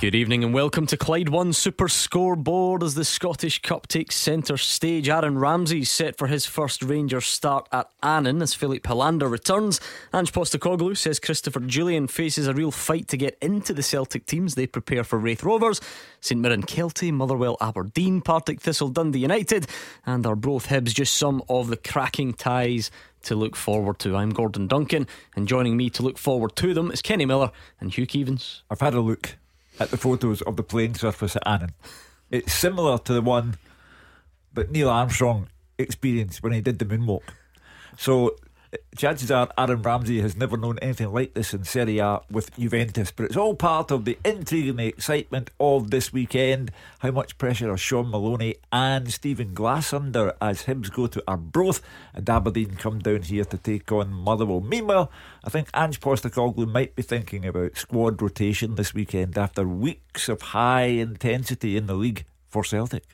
Good evening and welcome to Clyde One Super Scoreboard as the Scottish Cup takes centre stage. Aaron Ramsey set for his first Rangers start at Annan as Filip Helander returns. Ange Postecoglou says Christopher Jullien faces a real fight to get into the Celtic teams. They prepare for Raith Rovers, St Mirren Kelty, Motherwell Aberdeen, Partick Thistle Dundee United, and Arbroath Hibs. Just some of the cracking ties to look forward to. I'm Gordon Duncan, and joining me to look forward to them is Kenny Miller and Hugh Keevins. I've had a look at the photos of the plane surface at Annan. It's similar to the one that Neil Armstrong experienced when he did the moonwalk. So chances are Aaron Ramsey has never known anything like this in Serie A with Juventus, but it's all part of the intrigue and the excitement of this weekend. How much pressure are Shaun Maloney and Stephen Glass under as Hibs go to Arbroath and Aberdeen come down here to take on Motherwell? Meanwhile, I think Ange Postecoglou might be thinking about squad rotation this weekend after weeks of high intensity in the league for Celtic.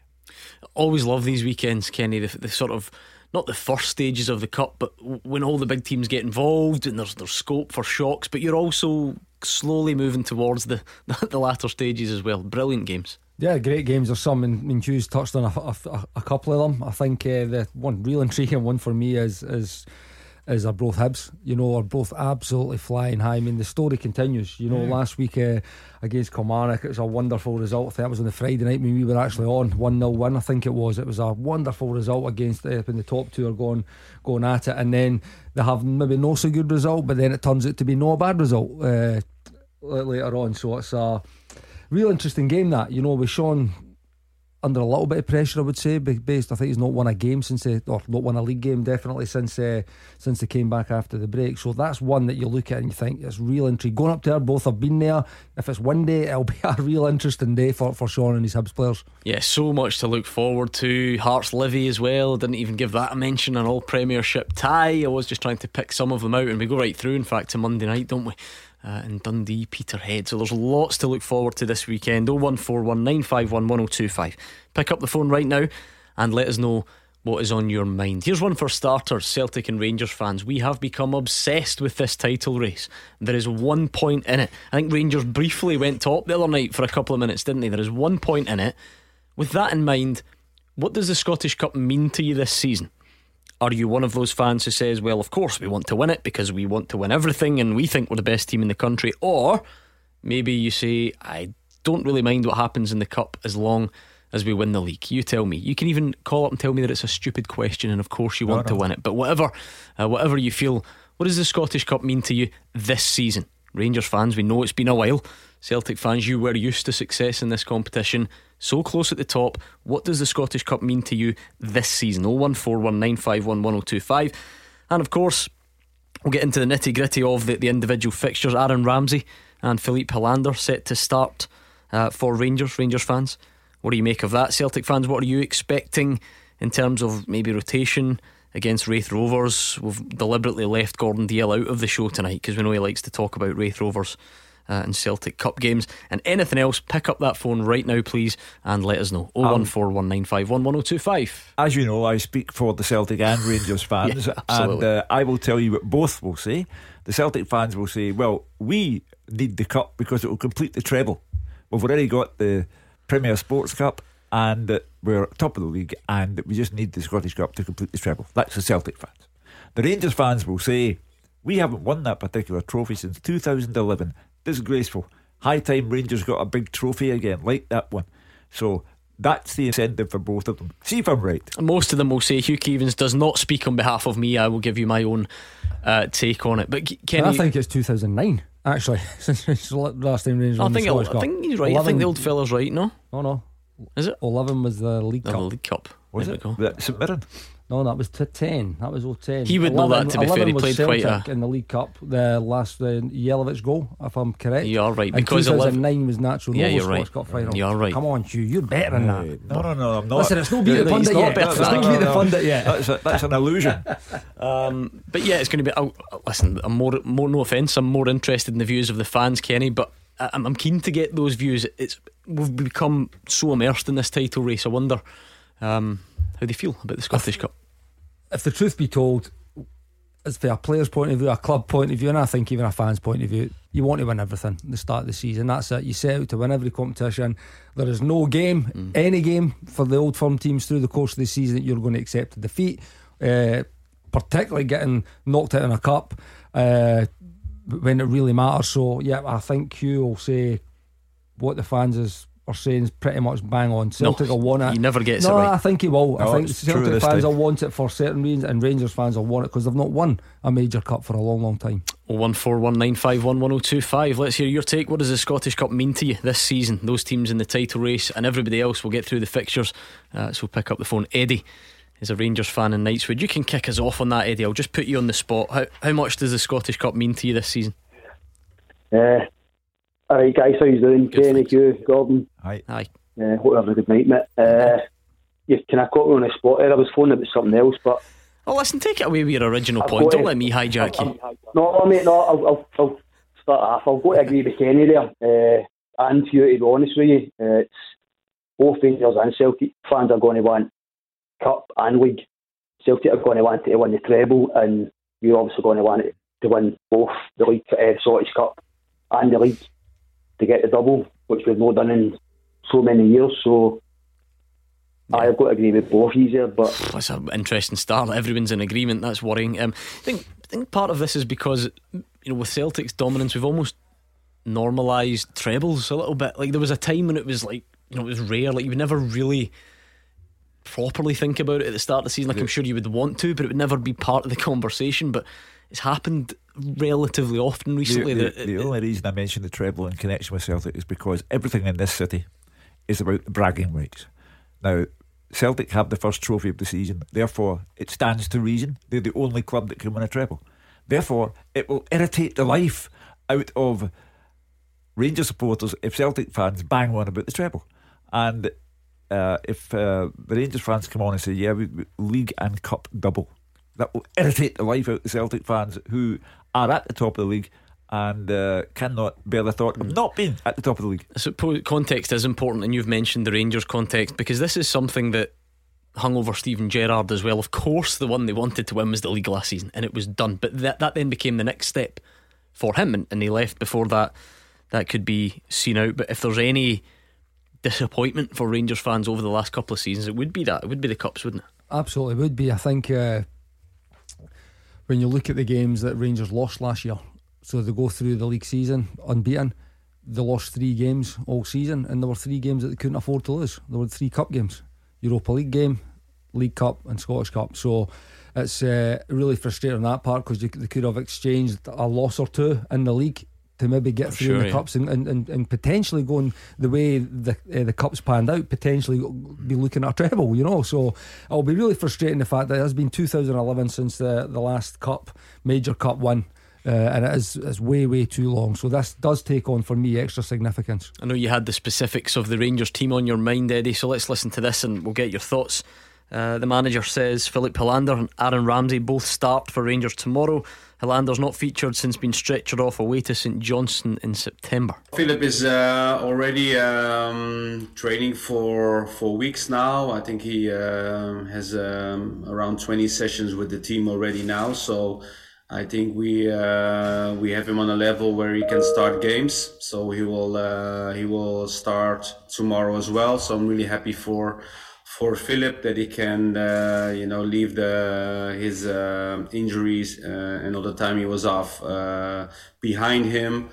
Always love these weekends, Kenny. The, the sort of not the first stages of the cup, but when all the big teams get involved and there's there's scope for shocks, but you're also slowly moving towards the the latter stages as well. Brilliant games. Yeah, great games. There's some, and, Hugh's touched on a, a, a couple of them. I think uh, the one real intriguing one for me is is is Arbroath Hibs. You know, Arbroath absolutely flying high. I mean, the story continues. You know, mm. last week uh, against Kilmarnock, it was a wonderful result. I think it was on the Friday night when we were actually on 1 0 win, I think it was. It was a wonderful result against uh, when the top two are going, going at it. And then they have maybe no so good result, but then it turns out to be no bad result uh, later on. So it's a real interesting game that, you know, with Shaun under a little bit of pressure, I would say, based. I think he's not won a game since they, or not won a league game definitely since uh, since they came back after the break. So that's one that you look at and you think it's real intrigue. Going up there, both have been there. If it's one day, it'll be a real interesting day for, for Shaun and his Hibs players. Yeah, so much to look forward to. Hearts Livy as well. Didn't even give that a mention. An all Premiership tie. I was just trying to pick some of them out, and we go right through. In fact, to Monday night, don't we? Uh, in Dundee, Peterhead. So there's lots to look forward to this weekend. 01419511025. Pick up the phone right now and let us know what is on your mind. Here's one for starters Celtic and Rangers fans. We have become obsessed with this title race. There is one point in it. I think Rangers briefly went top the other night for a couple of minutes, didn't they? There is one point in it. With that in mind, what does the Scottish Cup mean to you this season? Are you one of those fans who says, well, of course we want to win it because we want to win everything and we think we're the best team in the country? Or maybe you say, I don't really mind what happens in the cup as long as we win the league. You tell me. You can even call up and tell me that it's a stupid question and of course you want no, no. to win it. But whatever, uh, whatever you feel, what does the Scottish Cup mean to you this season? Rangers fans, we know it's been a while. Celtic fans, you were used to success in this competition so close at the top. What does the Scottish Cup mean to you this season? 01419511025. And of course, we'll get into the nitty gritty of the, the individual fixtures. Aaron Ramsey and Filip Helander set to start uh, for Rangers, Rangers fans. What do you make of that? Celtic fans, what are you expecting in terms of maybe rotation? Against Raith Rovers, we've deliberately left Gordon Dalziel out of the show tonight because we know he likes to talk about Raith Rovers uh, and Celtic Cup games. And anything else, pick up that phone right now, please, and let us know. 01419511025. As you know, I speak for the Celtic and Rangers fans, yeah, and uh, I will tell you what both will say. The Celtic fans will say, well, we need the Cup because it will complete the treble. We've already got the Premier Sports Cup and we're top of the league and we just need the Scottish Cup to complete the treble. That's the Celtic fans. The Rangers fans will say, we haven't won that particular trophy since 2011 disgraceful. High time Rangers got a big trophy again, like that one. So that's the incentive for both of them. See if I'm right. Most of them will say Hugh Keevins does not speak on behalf of me. I will give you my own uh, take on it. But Kenny, I think it's 2009 actually since last time Rangers. I think I think he's right. 11, I think the old fella's right. No, oh no, is it? 11 was the League Cup. The League Cup. Was it? St Mirren. No, that was to 10. That was 010. He would know that, to be fair. He played quite a... in the League Cup, the last uh, Jelavic goal, if I'm correct. You're right. And because 2009 was natural. Yeah, you're right. Cup final. You're right. Come on, Hugh. You're better than that. No, no, no, I'm not. Listen, it's no beat the pundit yet. It's not beat the pundit yet. That's, a, that's an illusion. um, but yeah, it's going to be. I'll, listen, I'm more, more, no offence, I'm more interested in the views of the fans, Kenny, but I'm, I'm keen to get those views. It's We've become so immersed in this title race. I wonder um, how they feel about the Scottish Cup if the truth be told, as for a player's point of view, a club point of view, and I think even a fan's point of view, you want to win everything at the start of the season. That's it. You set out to win every competition. There is no game, mm. any game for the old firm teams through the course of the season that you're going to accept a defeat, uh, particularly getting knocked out in a cup uh, when it really matters. So, yeah, I think Hugh will say what the fans is are saying is pretty much bang on. Celtic no, will want it. He never gets no, it right. I think he will. No, I think Celtic fans will want it for certain reasons, and Rangers fans will want it because they've not won a major cup for a long, long time. One four one nine five one one zero oh two five. Let's hear your take. What does the Scottish Cup mean to you this season? Those teams in the title race and everybody else will get through the fixtures. Uh, so pick up the phone. Eddie is a Rangers fan in Knightswood. You can kick us off on that, Eddie. I'll just put you on the spot. How how much does the Scottish Cup mean to you this season? Uh, all right, guys, how you doing? Kenny, you, Gordon. Hi. Hi. Uh, hope you have a good night, mate. Uh, you, can I caught me on the spot there? I was phoning about something else, but. Oh, listen, take it away with your original I've point. Don't to, let me hijack you. no, mate, no, I'll, I'll, I'll start off. I'll go to agree with Kenny there. Uh, and you, to be honest with you, uh, it's both Rangers and Celtic fans are going to want Cup and League. Celtic are going to want to win the treble, and you're obviously going to want it to win both the League, uh, Scottish Cup and the League to get the double, which we've not done in so many years. So yeah. I've got to agree with both easier, but that's an interesting start. Everyone's in agreement. That's worrying. Um, I think I think part of this is because you know with Celtic's dominance, we've almost normalised trebles a little bit. Like there was a time when it was like you know it was rare. Like you would never really properly think about it at the start of the season. Like I'm sure you would want to, but it would never be part of the conversation. But it's happened relatively often recently. The, the, the only reason I mention the treble in connection with Celtic is because everything in this city is about bragging rights. Now, Celtic have the first trophy of the season, therefore, it stands to reason they're the only club that can win a treble. Therefore, it will irritate the life out of Rangers supporters if Celtic fans bang on about the treble. And uh, if uh, the Rangers fans come on and say, yeah, we, we, league and cup double, that will irritate the life out of the Celtic fans who are at the top of the league and uh, cannot bear the thought of not being at the top of the league. I suppose context is important, and you've mentioned the Rangers context because this is something that hung over Steven Gerrard as well. Of course, the one they wanted to win was the league last season, and it was done. But that that then became the next step for him, and, and he left before that. That could be seen out. But if there's any disappointment for Rangers fans over the last couple of seasons, it would be that. It would be the cups, wouldn't it? Absolutely would be. I think. Uh, when you look at the games that Rangers lost last year, so they go through the league season unbeaten. They lost three games all season, and there were three games that they couldn't afford to lose. There were three cup games: Europa League game, League Cup, and Scottish Cup. So it's uh, really frustrating that part because they could have exchanged a loss or two in the league to maybe get through sure, in the yeah. cups and, and, and, and, potentially going the way the uh, the cups panned out, potentially be looking at a treble, you know. So it'll be really frustrating the fact that it has been 2011 since the, the last cup, major cup win. Uh, and it is it's way way too long. So this does take on for me extra significance. I know you had the specifics of the Rangers team on your mind, Eddie. So let's listen to this and we'll get your thoughts. Uh, the manager says Filip Helander and Aaron Ramsey both start for Rangers tomorrow. Helander's not featured since being stretchered off away to St Johnstone in September. Filip is uh, already um, training for for weeks now. I think he uh, has um, around 20 sessions with the team already now. So I think we uh, we have him on a level where he can start games. So he will uh, he will start tomorrow as well. So I'm really happy for for Filip that he can uh, you know leave the his uh, injuries uh, and all the time he was off uh, behind him.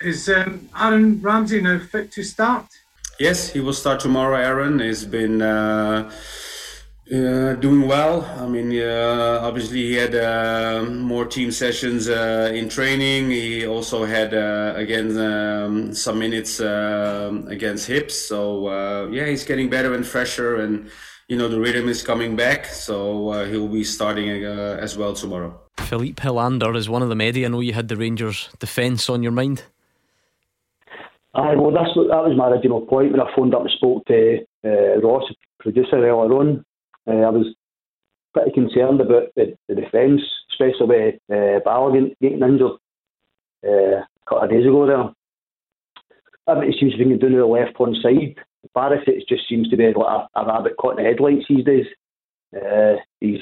Is um, Aaron Ramsey now fit to start? Yes, he will start tomorrow. Aaron has been uh, uh, doing well. I mean, uh, obviously he had uh, more team sessions uh, in training. He also had uh, again um, some minutes um, against Hibs. So uh, yeah, he's getting better and fresher, and you know the rhythm is coming back, so uh, he'll be starting uh, as well tomorrow. Filip Helander is one of the Eddie. I know you had the Rangers defence on your mind. Aye, well, that's, that was my original point when I phoned up and spoke to uh, Ross, producer, earlier on. Uh, I was pretty concerned about the, the defence, especially with uh, Balogun getting injured uh, a couple of days ago there. Everything seems to be down to the left hand side. Barisic just seems to be like a, a rabbit caught in the headlights these days. Uh, he's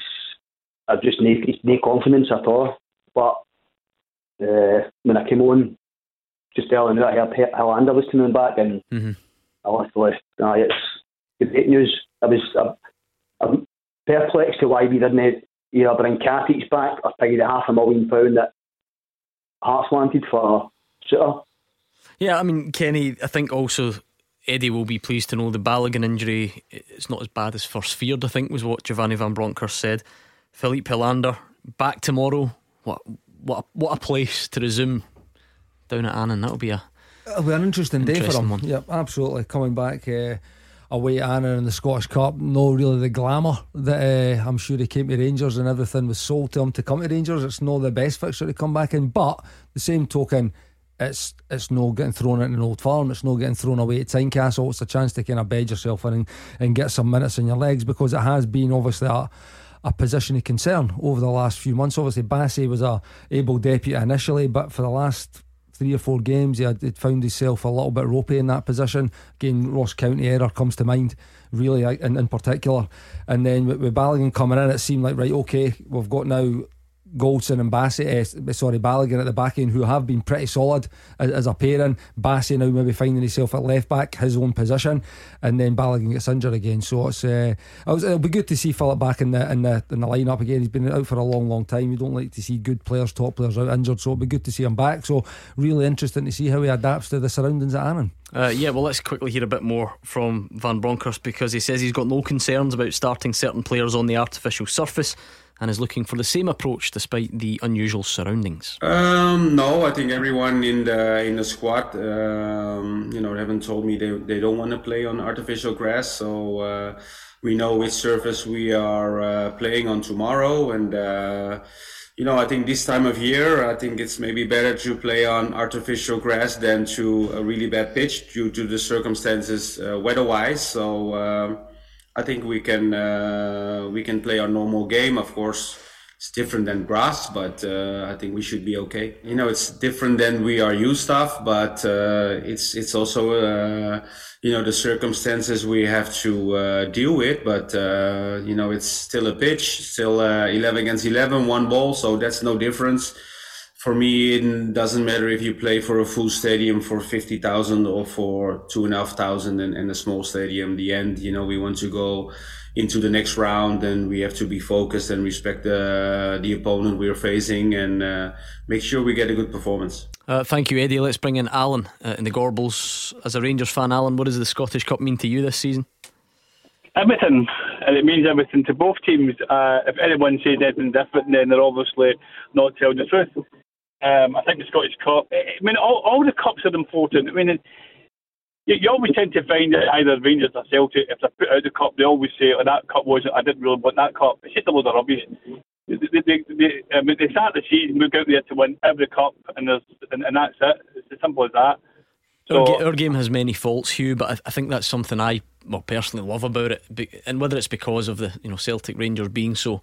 I've just no, no confidence at all. But uh, when I came on just telling that I heard Helander was coming back, and mm-hmm. I was like, nah, it's great news. I was I'm, I'm perplexed to why we didn't either bring Katic back or pay the half a million pound that Hearts wanted for Souttar. Yeah, I mean, Kenny, I think also Eddie will be pleased to know the Balogun injury. It's not as bad as first feared, I think, was what Giovanni Van Bronckhorst said. Filip Helander back tomorrow. What what a, what a place to resume down at Annan. That'll be a It'll be an interesting, interesting day for him. One. Yep, absolutely. Coming back uh, away at Annan in the Scottish Cup, no really the glamour that uh, I'm sure he came to Rangers and everything was sold to him to come to Rangers. It's not the best fixture to come back in, but the same token, it's it's no getting thrown in an Old Firm. It's no getting thrown away at Tynecastle. It's a chance to kind of bed yourself in and, and get some minutes in your legs because it has been obviously a, a position of concern over the last few months. Obviously, Bassey was a able deputy initially, but for the last three or four games, he had found himself a little bit ropey in that position. Again, Ross County error comes to mind, really, in, in particular. And then with, with Balogun coming in, it seemed like, right, okay, we've got now Goldson and Bassey, uh, sorry, Balogun at the back end, who have been pretty solid as, as a pairing. Bassey now maybe finding himself at left back, his own position, and then Balogun gets injured again. So it's uh, it'll be good to see Filip back in the in the in the lineup again. He's been out for a long, long time. You don't like to see good players, top players out injured, so it'll be good to see him back. So really interesting to see how he adapts to the surroundings at Annan. Uh, yeah, well, let's quickly hear a bit more from Van Bronckhorst because he says he's got no concerns about starting certain players on the artificial surface and is looking for the same approach despite the unusual surroundings. Um, no, I think everyone in the in the squad, um, you know, haven't told me they they don't want to play on artificial grass, so. Uh, we know which surface we are uh, playing on tomorrow, and uh, you know, I think this time of year, I think it's maybe better to play on artificial grass than to a really bad pitch due to the circumstances uh, weather-wise. So um, I think we can uh, we can play our normal game. Of course, it's different than grass, but uh, I think we should be okay. You know, it's different than we are used to, but uh, it's it's also uh, you know the circumstances we have to uh, deal with. But uh, you know, it's still a pitch, still eleven against eleven, one ball, so that's no difference for me, it doesn't matter if you play for a full stadium for 50,000 or for two and a half thousand in, a small stadium. The end, you know, we want to go into the next round and we have to be focused and respect the, the opponent we're facing and uh, make sure we get a good performance. Uh, thank you, Eddie. Let's bring in Alan uh, in the Gorbals. As a Rangers fan, Alan, what does the Scottish Cup mean to you this season? Everything. And it means everything to both teams. Uh, if anyone says anything different, then they're obviously not telling the truth. Um, I think the Scottish Cup. I mean, all, all the cups are important. I mean, you, you always tend to find that either Rangers or Celtic, if they put out the cup, they always say, "Oh, that cup wasn't. I didn't really want that cup." It's just a load of rubbish. They, they, they, they, I mean, they start the season, we go out there to win every cup, and there's and, and that's it. It's as simple as that. So, our, our, game has many faults, Hugh, but I, I, think that's something I well personally love about it, and whether it's because of the you know Celtic Rangers being so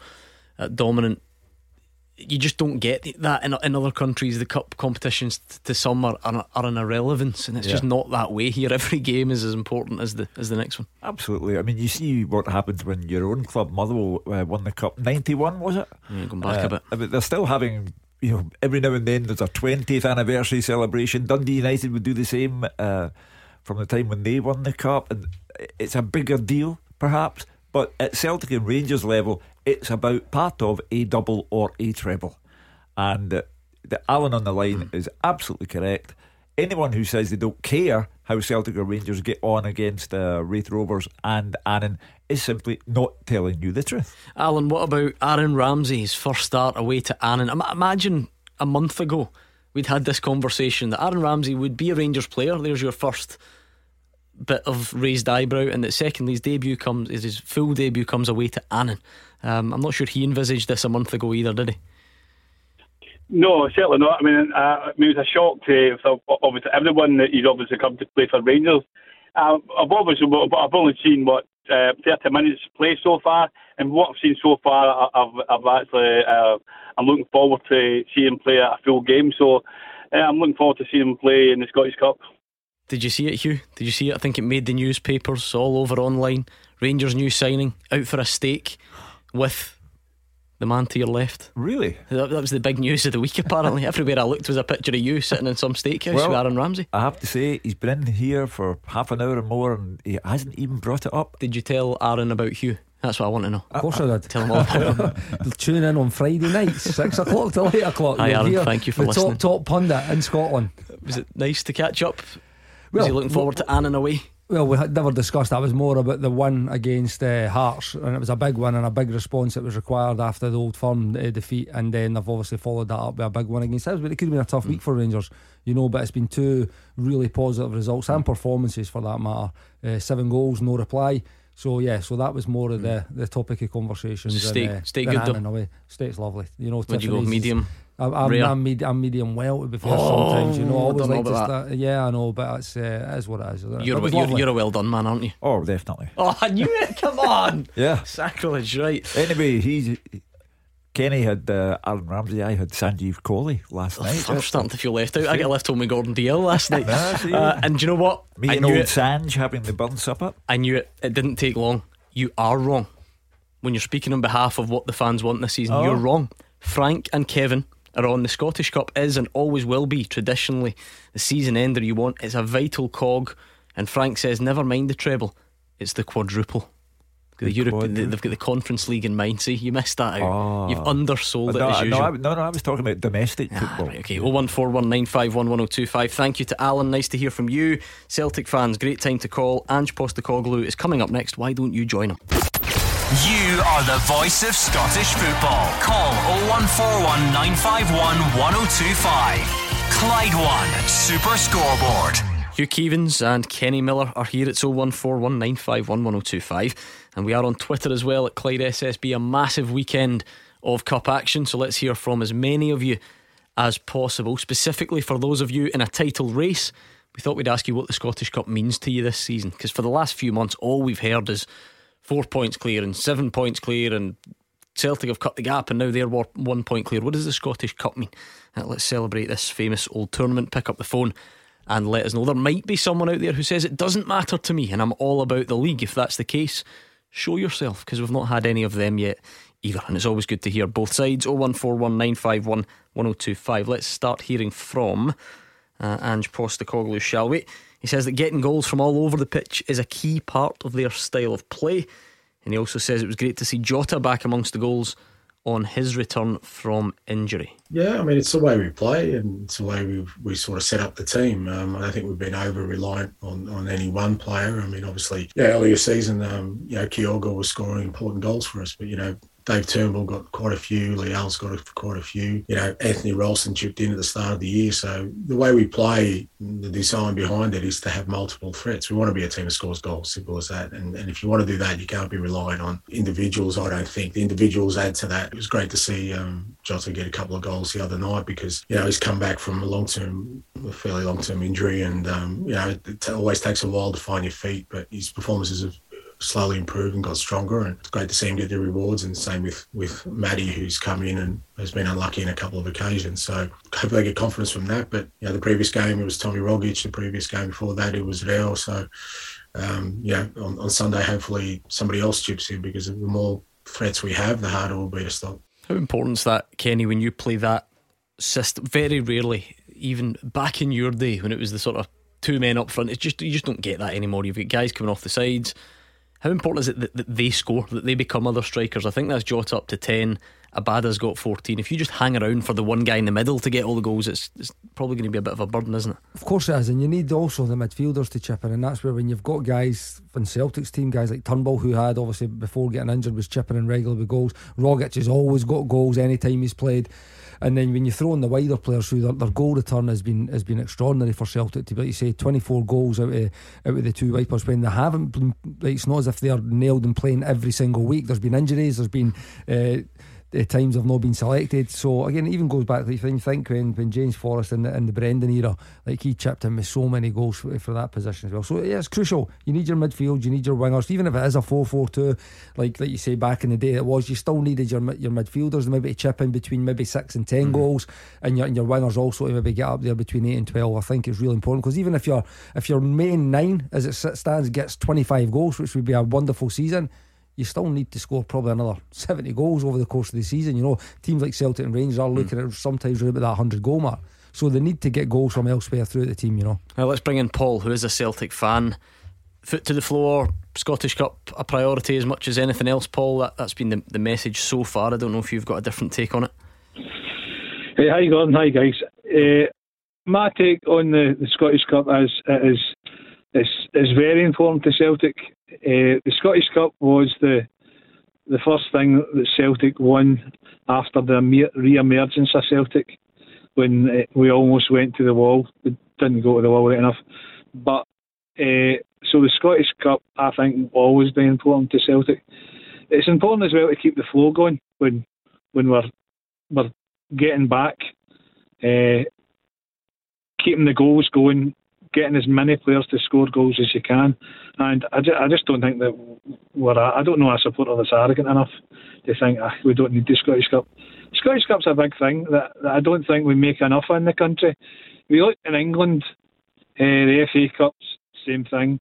uh, dominant you just don't get that in, in other countries. The cup competitions to some are, are, are an irrelevance, and it's yeah. just not that way here. Every game is as important as the as the next one. Absolutely. I mean, you see what happens when your own club, Motherwell, uh, won the cup. Ninety one was it? Yeah, going back uh, a bit. But they're still having. You know, every now and then there's a 20th anniversary celebration. Dundee United would do the same uh, from the time when they won the cup, and it's a bigger deal, perhaps. But at Celtic and Rangers level, it's about part of a double or a treble. And uh, the Alan on the line mm. is absolutely correct. Anyone who says they don't care how Celtic or Rangers get on against uh, Raith Rovers and Annan is simply not telling you the truth. Alan, what about Aaron Ramsey's first start away to Annan? Imagine a month ago we'd had this conversation that Aaron Ramsey would be a Rangers player. There's your first bit of raised eyebrow, and that secondly, his debut comes, his full debut comes away to Annan. Um, I'm not sure he envisaged this a month ago either, did he? No, certainly not. I mean, uh, I mean it was a shock to obviously everyone that he's obviously come to play for Rangers. Uh, I've obviously, I've only seen what uh, 30 minutes play so far, and what I've seen so far, I've, I've actually, uh, I'm looking forward to seeing him play a full game. So I'm looking forward to seeing him play in the Scottish Cup. Did you see it, Hugh? Did you see it? I think it made the newspapers all over online. Rangers new signing out for a stake with the man to your left. Really? That, that was the big news of the week, apparently. Everywhere I looked was a picture of you sitting in some steakhouse well, with Aaron Ramsey. I have to say, he's been in here for half an hour or more and he hasn't even brought it up. Did you tell Aaron about Hugh? That's what I want to know. Of course I, I did. Tell him all about it. Tune in on Friday nights, 6 o'clock till 8 o'clock. Hi, Aaron. Thank you for the listening. top, top pundit in Scotland. Was it nice to catch up? Was well, he looking forward to Annan away? Well, we had never discussed that. It was more about the win against uh, Hearts, and it was a big win and a big response that was required after the Old Firm uh, defeat. And then they've obviously followed that up with a big win against us. But it could have been a tough mm. week for Rangers, you know. But it's been two really positive results and performances for that matter. Uh, seven goals, no reply. So yeah, so that was more of the, mm. the topic of conversations. Steak, and, uh, steak good though. Away. Steak's lovely. You know, would you go medium? I'm, I'm, I'm, med- I'm, medium well to be fair. Oh, sometimes you know, I always like to start. Yeah, I know, but it's uh, it is what it is. You're, you're, you're, a well done man, aren't you? Oh, definitely. Oh, I knew it. Come on. yeah, sacrilege, right? Anyway, he's. Kenny had uh, Aaron Ramsey. I had Sanjeev Kohli last oh, night. I'm starting to feel left out. I got left home with Gordon Dalziel last night. uh, and do you know what? Me I and old it. Sanj having the burn supper. I knew it. It didn't take long. You are wrong. When you're speaking on behalf of what the fans want this season, oh. you're wrong. Frank and Kevin are on. The Scottish Cup is and always will be traditionally the season ender you want. It's a vital cog. And Frank says, never mind the treble, it's the quadruple. The, the Europe, the, they've got the Conference League in mind. See, you missed that out. Oh. You've undersold no, it as usual. No, I, no, no, I was talking about domestic ah, football. Right, okay, 01419511025. Thank you to Alan. Nice to hear from you. Celtic fans, great time to call. Ange Postecoglou is coming up next. Why don't you join him? You are the voice of Scottish football. Call 0141 951 1025. Clyde One Super Scoreboard. Hugh Keevins and Kenny Miller are here. It's 0141 951 1025. And we are on Twitter as well at Clyde SSB. A massive weekend of cup action. So let's hear from as many of you as possible. Specifically for those of you in a title race, we thought we'd ask you what the Scottish Cup means to you this season. Because for the last few months, all we've heard is four points clear and seven points clear, and Celtic have cut the gap and now they're one point clear. What does the Scottish Cup mean? Uh, let's celebrate this famous old tournament. Pick up the phone and let us know. There might be someone out there who says it doesn't matter to me and I'm all about the league. If that's the case, show yourself because we've not had any of them yet either. And it's always good to hear both sides. 01419511025. Let's start hearing from uh, Ange Postecoglou, shall we? He says that getting goals from all over the pitch is a key part of their style of play. And he also says it was great to see Jota back amongst the goals on his return from injury. Yeah, I mean, it's the way we play and it's the way we we sort of set up the team. Um, I don't think we've been over reliant on, on any one player. I mean, obviously, yeah, earlier season, um, you know, Kyogo was scoring important goals for us, but, you know, Dave Turnbull got quite a few. Liel's got quite a few. You know, Anthony Ralston chipped in at the start of the year. So the way we play, the design behind it is to have multiple threats. We want to be a team that scores goals, simple as that. And, and if you want to do that, you can't be relying on individuals. I don't think the individuals add to that. It was great to see um, Jota get a couple of goals the other night because you know he's come back from a long term, a fairly long term injury, and um, you know it, it always takes a while to find your feet. But his performances have slowly improved and got stronger. And it's great to see him get the rewards. And same with with Maeda, who's come in and has been unlucky in a couple of occasions. So hopefully they get confidence from that. But you know, the previous game it was Tommy Rogic. The previous game before that it was Vale. So um, yeah, on, on Sunday hopefully somebody else chips in because the more threats we have, the harder it will be to stop. How important is that, Kenny, when you play that system? Very rarely, even back in your day when it was the sort of two men up front, it's just you just don't get that anymore. You've got guys coming off the sides how important is it that, that they score, that they become other strikers? I think that's Jota up to 10. Abada's got 14. If you just hang around for the one guy in the middle to get all the goals, it's, it's probably going to be a bit of a burden, isn't it? Of course it is, and you need also the midfielders to chip in, and that's where when you've got guys from Celtic's team, guys like Turnbull, who had obviously before getting injured was chipping in regularly with goals. Rogic has always got goals anytime he's played. And then when you throw in the wider players through, their, their goal return has been has been extraordinary for Celtic. To be like you say, 24 goals out of out of the two wipers when they haven't been. Like, it's not as if they're nailed and playing every single week. There's been injuries. There's been. Uh, uh, times have not been selected. So again, it even goes back. Like, you think when when James Forrest and the, in the Brendan era, like he chipped in with so many goals for, for, that position as well. So yeah, it's crucial. You need your midfield, you need your wingers. Even if it is a 4-4-2, like like you say back in the day it was, you still needed your your midfielders maybe to chip in between maybe six and 10 mm-hmm. goals, and your and your wingers also to maybe get up there between eight and twelve. I think it's really important because even if your if your main nine as it stands gets twenty five goals, which would be a wonderful season you still need to score probably another 70 goals over the course of the season. You know, teams like Celtic and Rangers are hmm. looking mm. at sometimes about that 100 goal mark. So they need to get goals from elsewhere throughout the team, you know. Well, let's bring in Paul, who is a Celtic fan. Foot to the floor, Scottish Cup a priority as much as anything else, Paul. That, that's been the, the message so far. I don't know if you've got a different take on it. Hey, hi, Gordon. Hi, guys. Uh, my take on the, the Scottish Cup is, is, is, is very important to Celtic. Uh, the Scottish Cup was the the first thing that Celtic won after the re-emergence of Celtic when uh, we almost went to the wall. We didn't go to the wall right enough, but uh, so the Scottish Cup I think will always be important to Celtic. It's important as well to keep the flow going when when we're we're getting back, uh, keeping the goals going getting as many players to score goals as you can. And I, just, I just don't think that we're. I don't know a supporter that's arrogant enough to think ah, we don't need the Scottish Cup. Scottish Cup's a big thing that, that I don't think we make enough in the country. We look in England, uh, the FA Cup's same thing.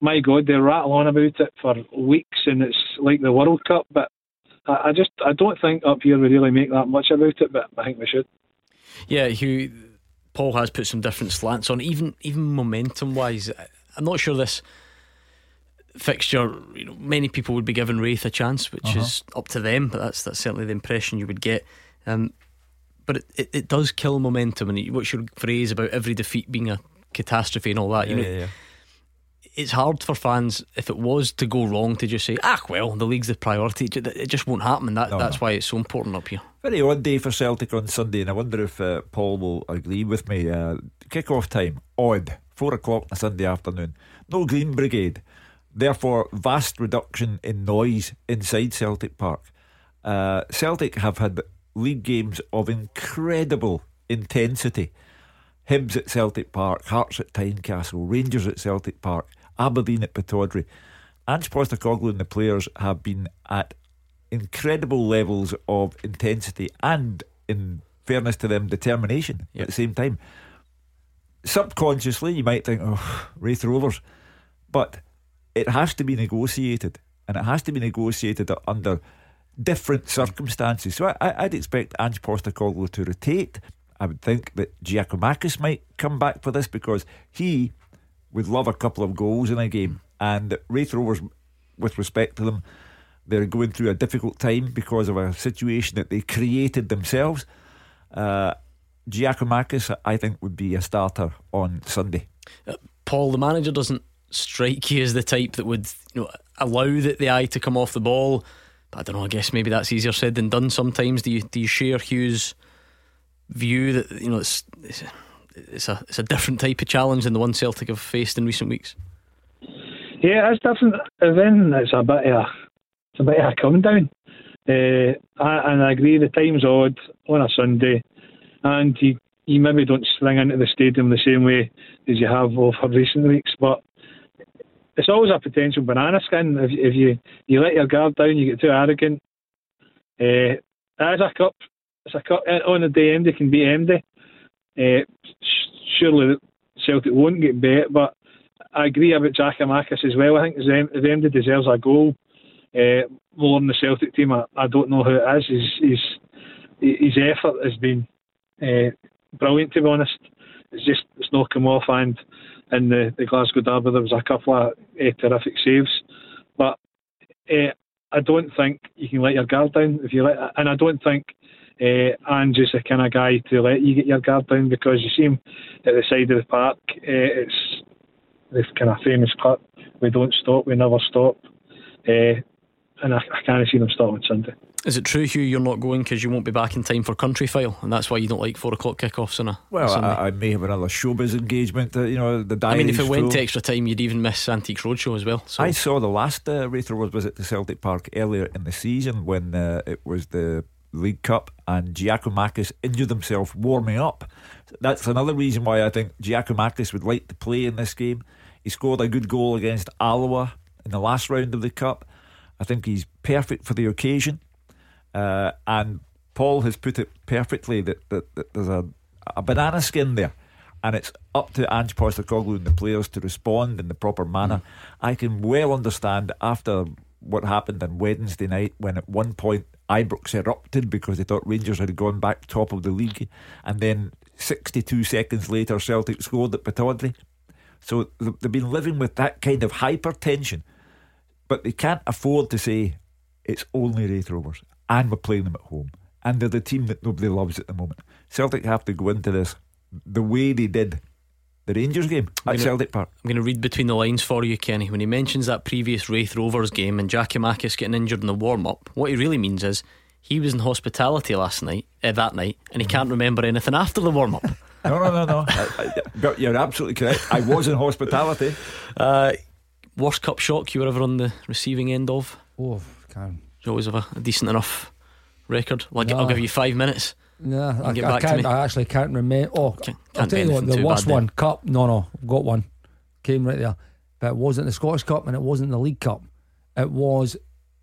My God, they rattle on about it for weeks, and it's like the World Cup. But I, I just I don't think up here we really make that much about it. But I think we should. Yeah, Hugh Paul has put some different slants on, even even momentum wise. I'm not sure this fixture. You know, many people would be giving Raith a chance, which uh-huh. is up to them. But that's that's certainly the impression you would get. Um, but it, it, it, does kill momentum, and what's your phrase about every defeat being a catastrophe and all that? Yeah, know, yeah, yeah it's hard for fans if it was to go wrong to just say, ah, well, the league's the priority. It just won't happen, and that, no, that's no. why it's so important up here. Very odd day for Celtic on Sunday, and I wonder if uh, Paul will agree with me. Uh, kick-off time, odd, four o'clock on a Sunday afternoon. No Green Brigade, therefore vast reduction in noise inside Celtic Park. Uh, Celtic have had league games of incredible intensity. Hibs at Celtic Park, Hearts at Tynecastle, Rangers at Celtic Park. Aberdeen at Pittodrie. Ange Postecoglou and the players have been at incredible levels of intensity and, in fairness to them, determination yep. at the same time. Subconsciously, you might think, oh, Raith Rovers. But it has to be negotiated, and it has to be negotiated under different circumstances. So I, would expect Ange Postecoglou to rotate. I would think that Giakoumakis might come back for this because he would love a couple of goals in a game. And Raith Rovers, with respect to them, they're going through a difficult time because of a situation that they created themselves. Uh, Giakoumakis, I think, would be a starter on Sunday. Uh, Paul, the manager doesn't strike you as the type that would you know, allow the, the eye to come off the ball. But I don't know. I guess maybe that's easier said than done. Sometimes do you do you share Hugh's view that you know it's, it's it's a it's a different type of challenge than the one Celtic have faced in recent weeks. Yeah, it's different. Then it's a bit of a, it's a bit of a come down. Uh, I, and I agree the time's odd on a Sunday, and you you maybe don't sling into the stadium the same way as you have over recent weeks, but it's always a potential banana skin if, if you you let your guard down, you get too arrogant. Uh, as a cup, it's a cup on the day MD can beat MD. Uh, surely Celtic won't get bet, but I agree about Giakoumakis as well. I think Zemdi deserves a goal uh, more than the Celtic team. I, I, don't know who it is. His, his, his effort has been uh, brilliant, to be honest. It's just it's not come off, and in the, the Glasgow Derby there was a couple of uh, terrific saves, but I don't think you can let your guard down if you let, and I don't think uh, and just a kind of guy to let you get your guard down because you see him at the side of the park. Uh, it's this kind of famous cut. We don't stop, we never stop. Uh, and I, I can't see them stopping Sunday. Is it true, Hugh, you're not going because you won't be back in time for Countryfile, and that's why you don't like four o'clock kickoffs on a Well, Sunday? I, I may have another showbiz engagement. Uh, you know, the I mean, if it diary's went to extra time, you'd even miss Antiques Roadshow as well. So I saw the last uh, Raith Rovers visit to Celtic Park earlier in the season when uh, it was the League Cup and Giakoumakis injured himself warming up. That's another reason why I think Giakoumakis would like to play in this game. He scored a good goal against Alloa in the last round of the Cup. I think he's perfect for the occasion. Uh, and Paul has put it perfectly that, that, that there's a, a banana skin there. And it's up to Ange Postecoglou and the players to respond in the proper manner. I can well understand after what happened on Wednesday night when at one point Ibrox erupted because they thought Rangers had gone back top of the league. And then 62 seconds later, Celtic scored at Pittodrie. So they've been living with that kind of hypertension. But they can't afford to say it's only Raith Rovers and we're playing them at home. And they're the team that nobody loves at the moment. Celtic have to go into this the way they did the Rangers game at gonna- Celtic Park. I'm going to read between the lines for you, Kenny. When he mentions that previous Raith Rovers game and Jackie Giakoumakis getting injured in the warm up, what he really means is he was in hospitality last night, uh, that night, and he can't remember anything after the warm up. No, no, no, no. I, I, but you're absolutely correct. I was in hospitality. Uh, worst cup shock you were ever on the receiving end of? Oh, can. You always have a, a decent enough record. Like, No. I'll give you five minutes. No, I, I can't. I actually can't remember. Oh, Can't- I'll tell you what. The worst one, cup. No, no, got one. Came right there, but it wasn't the Scottish Cup and it wasn't the League Cup. It was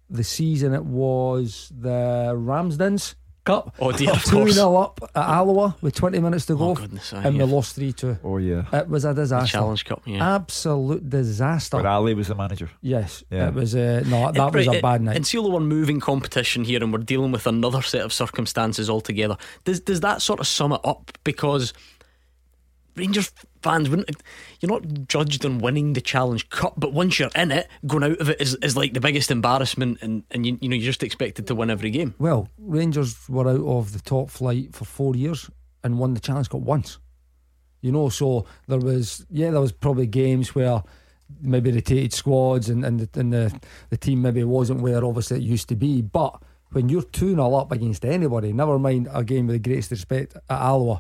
the season. It was the Ramsdens Cup. Oh, dear, of two course. 0 up at Alloa with twenty minutes to go, Oh, goodness, and yeah. we lost three two. Oh, yeah. It was a The disaster. Challenge Cup, yeah. Absolute disaster. But Ally was the manager. yes, Yeah. it was. Uh, no, that was Right, a bad night. And see, we're moving competition here and we're dealing with another set of circumstances altogether, does does that sort of sum it up? Because Rangers fans wouldn't. You're not judged on winning the Challenge Cup, but once you're in it, going out of it is, is like the biggest embarrassment, and, and you, you know you're just expected to win every game. Well, Rangers were out of the top flight for four years and won the Challenge Cup once. You know, so there was yeah, there was probably games where maybe rotated squads and and the, and the the team maybe wasn't where obviously it used to be. But when you're two 0 up against anybody, never mind a game with the greatest respect at Alloa,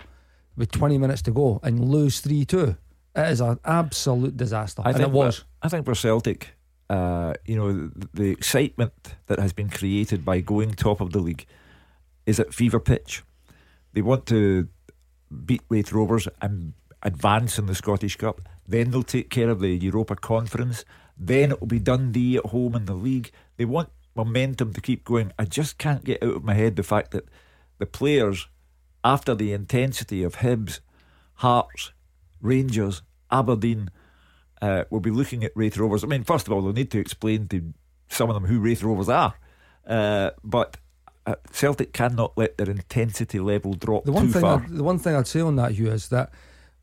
with 20 minutes to go and lose three two, it is an absolute disaster. I and it was. I think for Celtic, uh, you know, the, the excitement that has been created by going top of the league is at fever pitch. They want to beat Raith Rovers and advance in the Scottish Cup. Then they'll take care of the Europa Conference. Then it'll be Dundee at home in the league. They want momentum to keep going. I just can't get out of my head the fact that the players, after the intensity of Hibs, Hearts, Rangers, Aberdeen, uh, will be looking at Raith Rovers. I mean, first of all, they'll need to explain to some of them who Raith Rovers are. Uh, but uh, Celtic cannot let their intensity level drop The one too thing, far. I, the one thing I'd say on that, Hugh, is that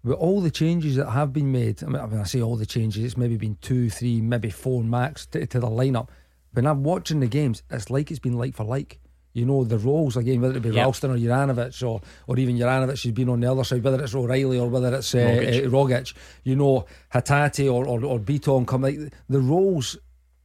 with all the changes that have been made, I mean, when I say all the changes, it's maybe been two, three, maybe four max to, to the lineup. When I'm watching the games, it's like it's been like for like. You know, the roles again, whether it be Yep. Ralston or Juranovic or, or even Juranovic has been on the other side, whether it's O'Riley or whether it's uh, Rogic. uh, Rogic, you know, Hatate or, or, or Bitton come like the roles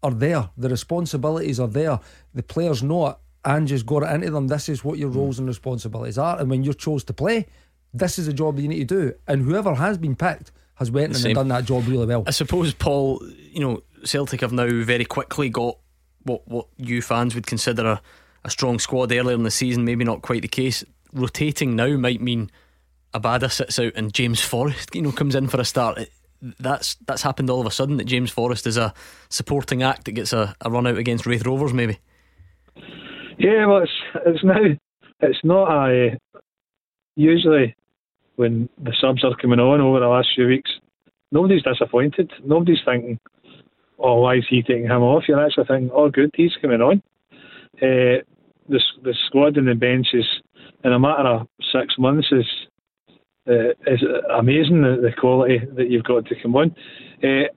are there, the responsibilities are there. The players know it and just got it into them. This is what your roles and responsibilities are. And when you're chose to play, this is a job that you need to do. And whoever has been picked has went and done that job really well. I suppose, Paul, you know, Celtic have now very quickly got what what you fans would consider a, a strong squad earlier in the season. Maybe not quite the case. Rotating now might mean Abada sits out and James Forrest, you know, comes in for a start. That's that's happened all of a sudden. That James Forrest is a supporting act that gets a, a run out against Raith Rovers. Maybe Yeah, well, it's it's now it's not a usually when the subs are coming on over the last few weeks, nobody's disappointed. Nobody's thinking, "Oh, why is he taking him off?" You're actually thinking, "Oh, good, he's coming on." Uh, the the squad and the bench is in a matter of six months is uh, is amazing the, the quality that you've got to come on. Uh,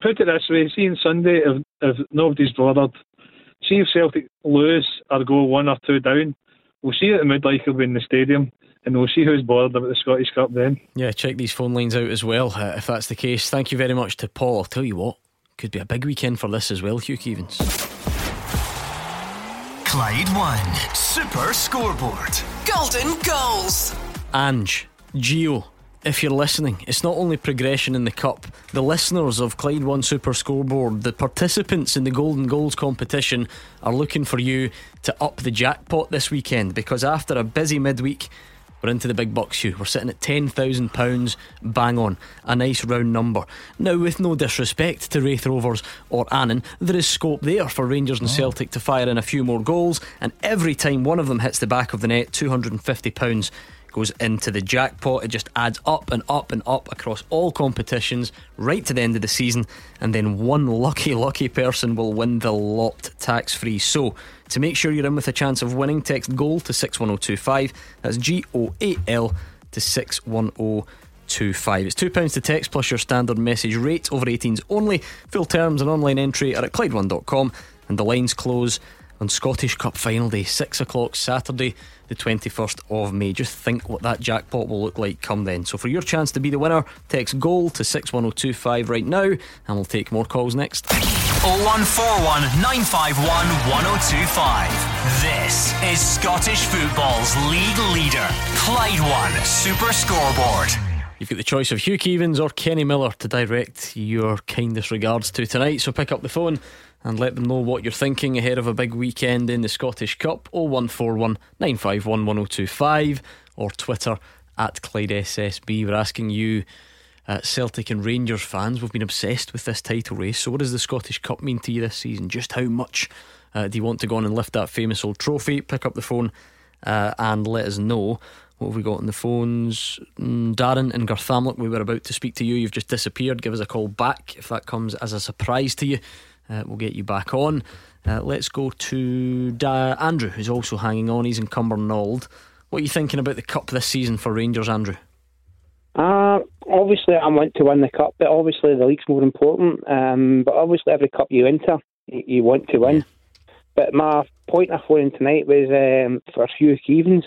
put it this way: seeing Sunday, if, if nobody's bothered, see if Celtic lose or go one or two down, we'll see it at Midlife in the stadium, and we'll see who's bothered about the Scottish Cup then. Yeah, check these phone lines out as well uh, if that's the case. Thank you very much to Paul. I'll tell you what, could be a big weekend for this as well, Hugh Keevins. Clyde One Super Scoreboard. Golden goals. Ange, Gio, if you're listening, it's not only progression in the cup. The listeners of Clyde One Super Scoreboard, the participants in the Golden Goals competition, are looking for you to up the jackpot this weekend because after a busy midweek, we're into the big bucks, you. We're sitting at £10,000, bang on. A nice round number. Now, with no disrespect to Raith Rovers or Annan, there is scope there for Rangers and oh. Celtic to fire in a few more goals, and every time one of them hits the back of the net, £250 goes into the jackpot. It just adds up and up and up across all competitions right to the end of the season, and then one lucky, lucky person will win the lot tax free. So, to make sure you're in with a chance of winning, text GOAL to 61025. That's G O A L to 61025. It's £2 to text plus your standard message rate over 18s only. Full terms and online entry are at Clyde1.com, and the lines close on Scottish Cup final day, 6 o'clock Saturday, the 21st of May. Just think what that jackpot will look like come then. So, for your chance to be the winner, text GOAL to 61025 right now, and we'll take more calls next. 0141 951 1025. This is Scottish football's league leader, Clyde One Super Scoreboard. You've got the choice of Hugh Keevins or Kenny Miller to direct your kindest regards to tonight. So pick up the phone and let them know what you're thinking ahead of a big weekend in the Scottish Cup. 0141 951 1025 or Twitter at Clyde SSB. We're asking you, uh, Celtic and Rangers fans, we've been obsessed with this title race. So, what does the Scottish Cup mean to you this season? Just how much uh, do you want to go on and lift that famous old trophy? Pick up the phone uh, and let us know. What have we got on the phones? Mm, Darren in Garthamlock, we were about to speak to you. You've just disappeared. Give us a call back if that comes as a surprise to you. Uh, we'll get you back on. Uh, let's go to da- Andrew, who's also hanging on. He's in Cumbernauld. What are you thinking about the cup this season for Rangers, Andrew? Uh, obviously, I want to win the cup, but obviously the league's more important. Um, but obviously, every cup you enter, you, you want to win. But my point of phone tonight was um, for Hugh Keevins.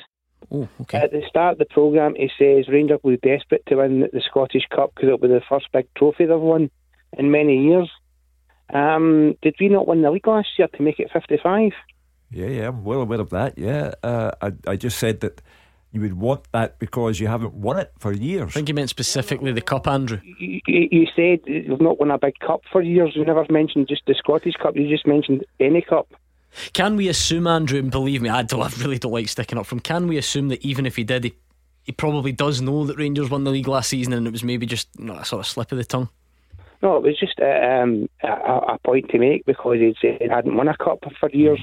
Oh, okay. At the start of the programme, he says Rangers will be desperate to win the Scottish Cup because it'll be the first big trophy they've won in many years. Um, did we not win the league last year to make it 55? Yeah, yeah, I'm well aware of that. Yeah, uh, I, I just said that you would want that because you haven't won it for years. I think you meant specifically the cup, Andrew. You, you you said you've not won a big cup for years. You never mentioned just the Scottish Cup. You just mentioned any cup. Can we assume, Andrew, and believe me, I, don't, I really don't like sticking up from. Can we assume that even if he did, he, he probably does know that Rangers won the league last season and it was maybe just you know, a sort of slip of the tongue? No, it was just uh, um, a, a point to make because he'd said he hadn't won a cup for years.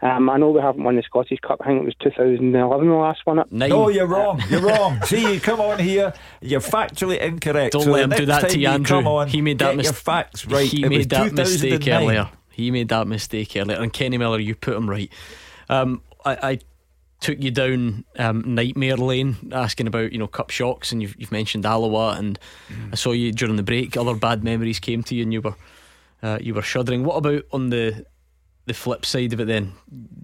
Um, I know we haven't won the Scottish Cup. I think it was 2011 the last one. Up. No, you're wrong. You're wrong. See, you come on here, you're factually incorrect. Don't So let him do that to you, Andrew. Come on, he made that get your mistake. facts right. He It was made that mistake earlier. He made that mistake earlier. And Kenny Miller, you put him right. Um, I, I took you down um, nightmare lane asking about you know cup shocks, and you've, you've mentioned Alloa, and I saw you during the break. Other bad memories came to you, and you were uh, you were shuddering. What about on the the flip side of it? Then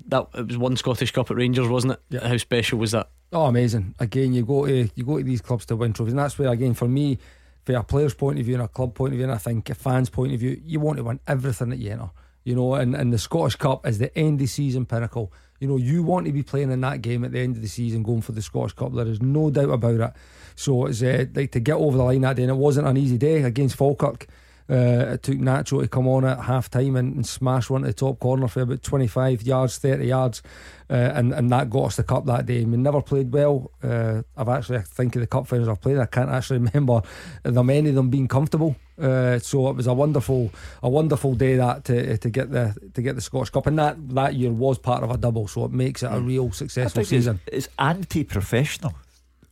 that it was one Scottish Cup at Rangers, wasn't it? How special was that? Oh, amazing! Again, you go to you go to these clubs to win trophies, and that's where again for me, from a player's point of view and a club point of view, and I think a fan's point of view, you want to win everything that you enter. You know, and, and the Scottish Cup is the end of season pinnacle. You know, you want to be playing in that game at the end of the season, going for the Scottish Cup. There is no doubt about it. So it's uh, like to get over the line that day, and it wasn't an easy day against Falkirk. Uh, it took Nacho to come on at half time and, and smash one to the top corner for about 25 yards, 30 yards, uh, and, and that got us the cup that day. We never played well. Uh, I've actually, I think of the cup finals I've played, I can't actually remember the many of them being comfortable. Uh, so it was a wonderful, a wonderful day that to, to get the to get the Scottish Cup, and that that year was part of a double, so it makes it a real I successful season. It's, it's anti-professional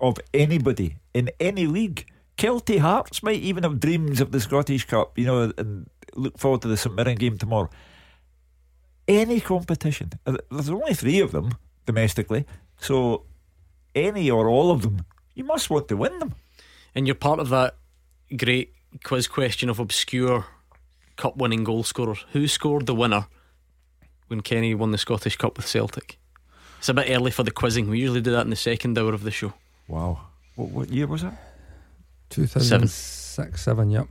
of anybody in any league. Kelty Hearts might even have dreams of the Scottish Cup, you know, and look forward to the St Mirren game tomorrow. Any competition, uh, there's only three of them domestically, so any or all of them, you must want to win them. And you're part of that great quiz question of obscure cup winning goal scorers. Who scored the winner when Kenny won the Scottish Cup with Celtic? It's a bit early for the quizzing. We usually do that in the second hour of the show. Wow. What, what year was it? 2006, 7, yep.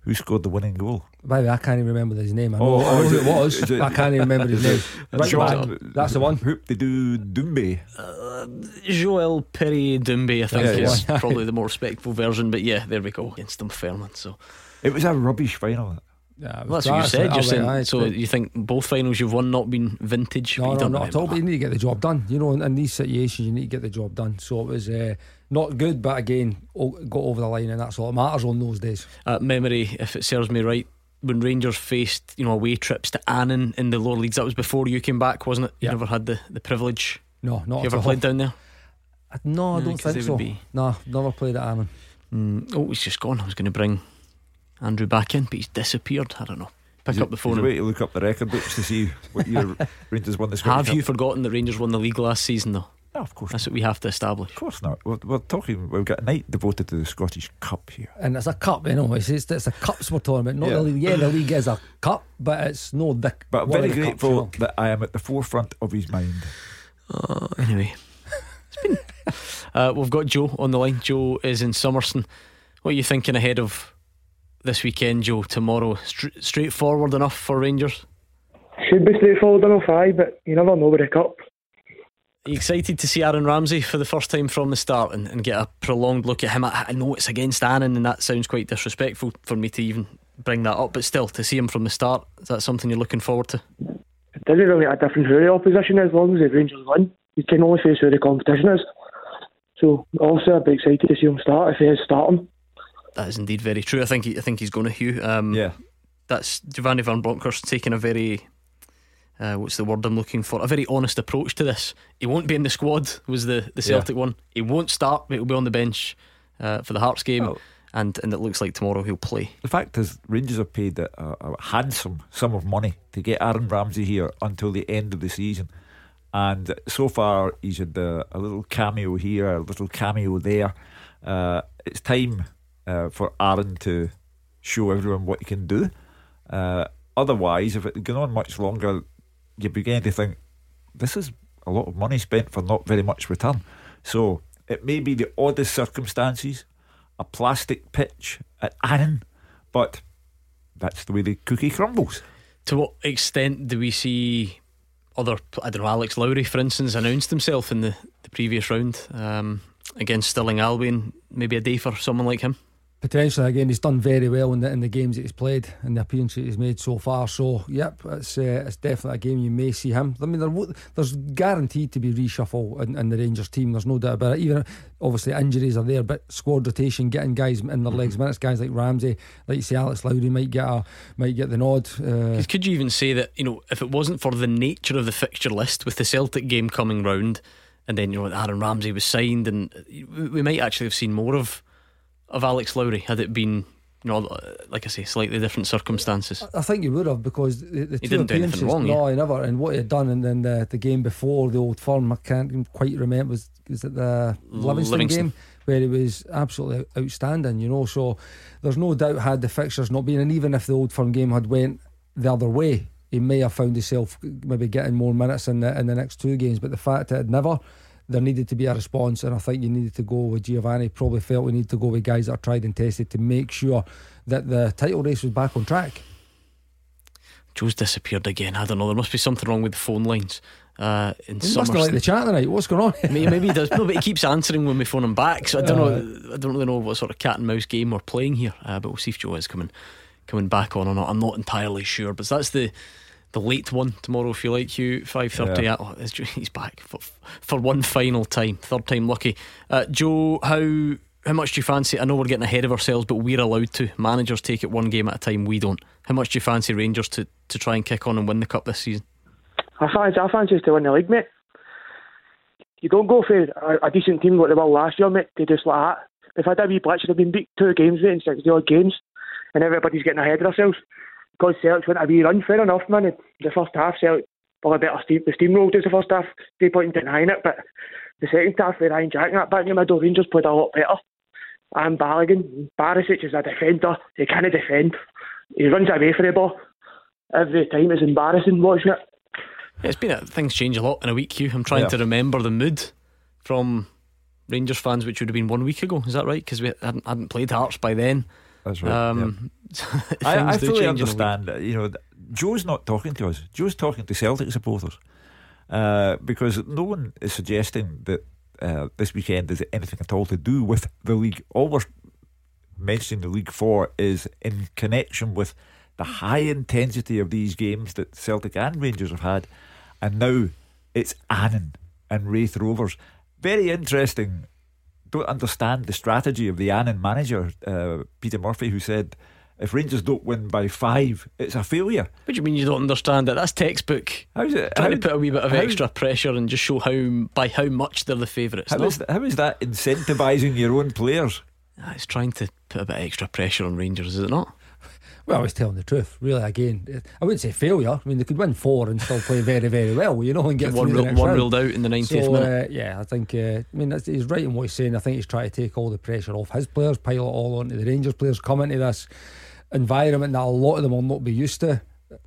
Who scored the winning goal? By the way, I can't even remember his name. I know, Oh, I know who it- it was. Oh, it- I can't even remember his name. Right John- back. That's the one. Hoop they do Dumbe. Uh, Joel Perrier Doumbe, I think, Yeah, is yeah. probably the more respectful version. But yeah, there we go against Dunfermline. So It was a rubbish final. Yeah, well, that's what you said. You're saying like, so. You think both finals you've won not been vintage? No, no, don't at all. But you need to get the job done. You know, in, in these situations, you need to get the job done. So it was uh, not good, but again, got over the line, and that's all that matters on those days. uh, memory, if it serves me right, when Rangers faced you know away trips to Annan in the lower leagues, that was before you came back, wasn't it? You Yeah. never had the, the privilege. No, not you ever played down there? Uh, No, I No, don't think so. be- No, never played at Annan. Mm, oh, he's just gone. I was going to bring Andrew back in, but he's disappeared. I don't know. Pick Is up it- the phone. it and- way to look up the record books to see what year Rangers won the Scottish Have Cup? you forgotten that Rangers won the league last season, though? No, of course. That's what we have to establish. Of course not. We're, we're talking. We've got a night devoted to the Scottish Cup here. And it's a cup, you know. It's, it's, it's a cups we're talking about. Not Yeah. the league. Yeah, the league is a cup, but it's no the. But I'm very of the cups, grateful you know. that I am at the forefront of his mind. Uh, anyway, it's been. Uh, we've got Joe on the line. Joe is in Summerston. What are you thinking ahead of this weekend, Joe? Tomorrow, Str- straightforward enough for Rangers. Should be straightforward enough, aye, but you never know with the cup. Are you excited to see Aaron Ramsey for the first time from the start and, and get a prolonged look at him? I, I know it's against Annan, and that sounds quite disrespectful for me to even bring that up, but still, to see him from the start, is that something you're looking forward to? It doesn't really make a difference who the opposition is, as long as the Rangers win. You can only face who the competition is. So obviously I'd be excited to see him start if he is starting. That is indeed very true. I think he, I think he's going to Hugh. Um, yeah, that's Giovanni Van Bronckhorst taking a very uh, what's the word I'm looking for? A very honest approach to this. He won't be in the squad. Was the the Celtic one? He won't start, but he'll be on the bench uh, for the Hearts game. Oh. And and it looks like tomorrow he'll play. The fact is, Rangers have paid a, a, a handsome sum of money to get Aaron Ramsey here until the end of the season. And so far, he's had uh, a little cameo here, a little cameo there. Uh, it's time uh, for Aaron to show everyone what he can do. Uh, otherwise, if it had gone on much longer, you begin to think this is a lot of money spent for not very much return. So it may be the oddest circumstances, a plastic pitch at Annan, but that's the way the cookie crumbles. To what extent do we see other? I don't know. Alex Lowry, for instance, announced himself in the, the previous round um, against Stirling Albion. Maybe a day for someone like him. Potentially, again, he's done very well in the in the games that he's played and the appearances he's made so far. So, yep, it's uh, it's definitely a game you may see him. I mean, there, there's guaranteed to be reshuffle in, in the Rangers team. There's no doubt about it. Even obviously injuries are there, but squad rotation, getting guys in their legs minutes, guys like Ramsey, like you say, Alex Lowry might get a might get the nod. Uh, could you even say that you know if it wasn't for the nature of the fixture list with the Celtic game coming round, and then you know Aaron Ramsey was signed, and we might actually have seen more of of Alex Lowry had it been you know like I say slightly different circumstances. I think he would have because the, the He two didn't do anything appearances, wrong, no, he never. And what he had done, and then the, the game before the old firm, I can't quite remember. Was was it the Livingston, Livingston. game where he was absolutely outstanding? You know, so there's no doubt had the fixtures not been, and even if the old firm game had went the other way, he may have found himself maybe getting more minutes in the in the next two games. But the fact that it never. There needed to be a response, and I think you needed to go with Giovanni. Probably felt we needed to go with guys that are tried and tested to make sure that the title race was back on track. Joe's disappeared again. I don't know. There must be something wrong with the phone lines. Uh, in He must not like the chat tonight. What's going on? Maybe, maybe he does. No, but he keeps answering when we phone him back. So I don't know. I don't really know what sort of cat and mouse game we're playing here. Uh, but we'll see if Joe is coming coming back on or not. I'm not entirely sure. But that's the the late one tomorrow. If you like, Hugh, five thirty. Yeah. Oh, he's back for for one final time. Third time lucky. Uh, Joe, how how much do you fancy? I know we're getting ahead of ourselves, but we're allowed to. Managers take it one game at a time. We don't. How much do you fancy Rangers to to try and kick on and win the cup this season? I fancy, I fancy us to win the league, mate. You don't go for a, a decent team like they were last year, mate, to just like that. If I had a wee blitz, they've been beat two games, mate, in 60 odd games, and everybody's getting ahead of themselves. Because Celtic went a wee run, fair enough, man. The first half, Celtic probably better steam, the steamrolled us the first half, no point in denying it, but the second half with Ryan Jack and that back in the middle, Rangers played a lot better. And Balogun, Barisic is a defender, he can't defend. He runs away from the ball. Every time it's embarrassing watching it. It's been a, things change a lot in a week, Hugh. I'm trying Yeah. to remember the mood from Rangers fans, which would have been one week ago. Is that right? Because we hadn't, hadn't played Hearts by then. That's right. Um, I, I fully change in a week. understand. that, You know, Joe's not talking to us. Joe's talking to Celtic supporters uh, because no one is suggesting that uh, this weekend has anything at all to do with the league. All we're mentioning the league for is in connection with the high intensity of these games that Celtic and Rangers have had, and now it's Annan and Raith Rovers. Very interesting. Don't understand the strategy of the Annan manager, uh, Peter Murphy, who said if Rangers don't win by five, it's a failure. What do you mean you don't understand it? That's textbook. How's it? Trying how- to put a wee bit of how- extra pressure and just show how by how much they're the favourites. How no? is, how is that incentivising your own players? Ah, It's trying to put a bit of extra pressure on Rangers, is it not? Well, I was telling the truth, really. Again, I wouldn't say failure. I mean, they could win four and still play very, very well, you know, and get One through the rule- next one ruled out in the 90th so, minute. Uh, yeah, I think. Uh, I mean, that's, he's right in what he's saying. I think he's trying to take all the pressure off his players, pile it all onto the Rangers players, come into this environment that a lot of them will not be used to.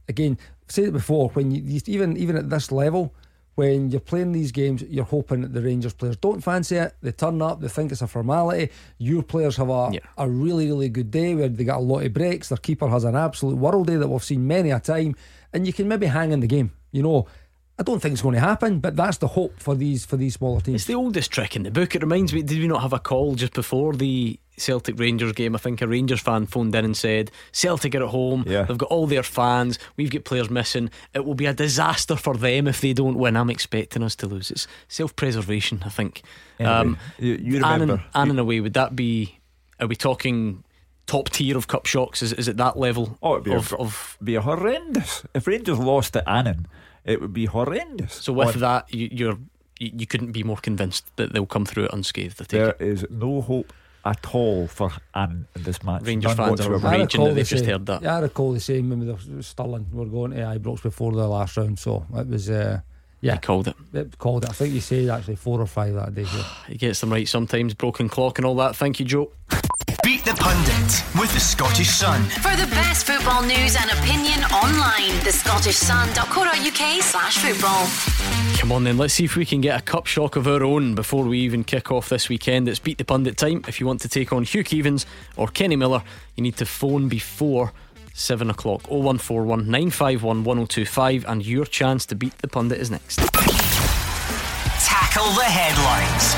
Again, I've said it before. When you, you even even at this level, when you're playing these games, you're hoping that the Rangers players don't fancy it. They turn up, they think it's a formality. Your players have a, a really, really good day where they got a lot of breaks. Their keeper has an absolute world day that we've seen many a time, and you can maybe hang in the game. You know, I don't think it's going to happen, but that's the hope for these for these smaller teams. It's the oldest trick in the book. It reminds me, did we not have a call just before the Celtic Rangers game? I think a Rangers fan phoned in and said, Celtic are at home, they've got all their fans, we've got players missing. It will be a disaster for them if they don't win. I'm expecting us to lose. It's self preservation, I think. Anyway, um, you- you Annan, remember- Annan away, would that be, are we talking top tier of cup shocks? Is, is it that level Oh, it'd be, of, a, of be a horrendous. If Rangers lost to Annan, it would be horrendous. So with that, you, you're you, you couldn't be more convinced that they'll come through it unscathed. I take there it. is no hope at all for Annan in this match. Rangers None fans are whatsoever. I raging recall that they've the just same- heard that. Yeah, I recall the same when the Stirling were going to Ibrox before the last round, so it was. Uh, yeah, He called it. It called it. I think you said actually four or five that day. He gets them right sometimes. Broken clock and all that. Thank you, Joe. Beat the Pundit with the Scottish Sun. For the best football news and opinion online, thescottishsun.co.uk slash football. Come on then, let's see if we can get a cup shock of our own before we even kick off this weekend. It's Beat the Pundit time. If you want to take on Hugh Keevins or Kenny Miller, you need to phone before 7 o'clock. 0141 951 1025, and your chance to beat the pundit is next. Tackle the headlines.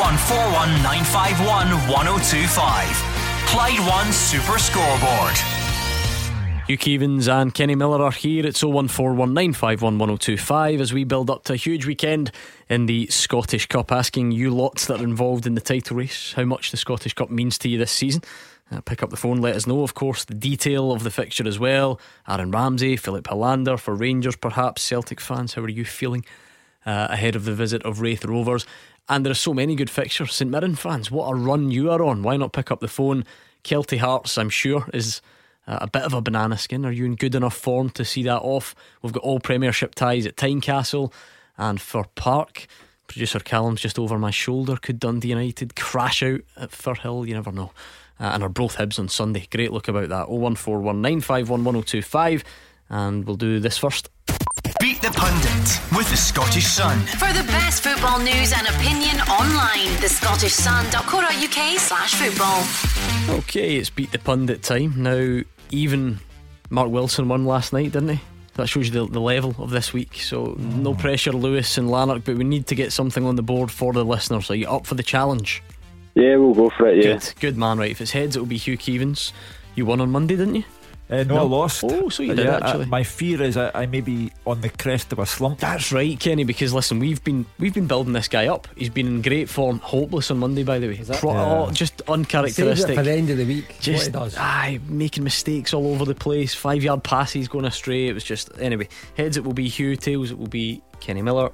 0141 951 1025. Clyde One Super Scoreboard. Hugh Keevins and Kenny Miller are here. It's 01419511025 as we build up to a huge weekend in the Scottish Cup. Asking you lots that are involved in the title race how much the Scottish Cup means to you this season. Uh, pick up the phone, let us know, of course, the detail of the fixture as well. Aaron Ramsey, Filip Helander for Rangers, perhaps. Celtic fans, how are you feeling uh, ahead of the visit of Raith Rovers? And there are so many good fixtures. St Mirren fans, what a run you are on. Why not pick up the phone? Kelty Hearts, I'm sure, is uh, a bit of a banana skin. Are you in good enough form to see that off? We've got all Premiership ties at Tynecastle and Fir Park. Producer Callum's just over my shoulder. Could Dundee United crash out at Firhill? You never know. Uh, and Arbroath Hibs on Sunday. Great look about that. 01419511025. And we'll do this first. Beat the Pundit with the Scottish Sun. For the best football news and opinion online, the Scottish thescottishsun.co.uk slash football. Okay, it's beat the pundit time. Now, even Mark Wilson won last night, didn't he? That shows you the, the level of this week. So, no mm. pressure, Lewis and Lanark, but we need to get something on the board for the listeners. Are you up for the challenge? Yeah, we'll go for it. Yeah. Good, good man, right. If it's heads, it will be Hugh Keevins. You won on Monday, didn't you? Uh, no, I lost. Oh, so you Uh, did yeah, actually. uh, my fear is I, I may be on the crest of a slump. That's right, Kenny. Because listen, we've been we've been building this guy up. He's been in great form. Hopeless on Monday, by the way. Pro- Yeah. oh, just Saves it uncharacteristic. for the end of the week. Just he does. aye, making mistakes all over the place. Five yard passes going astray. It was just anyway. Heads it will be Hugh. Tails it will be Kenny Miller.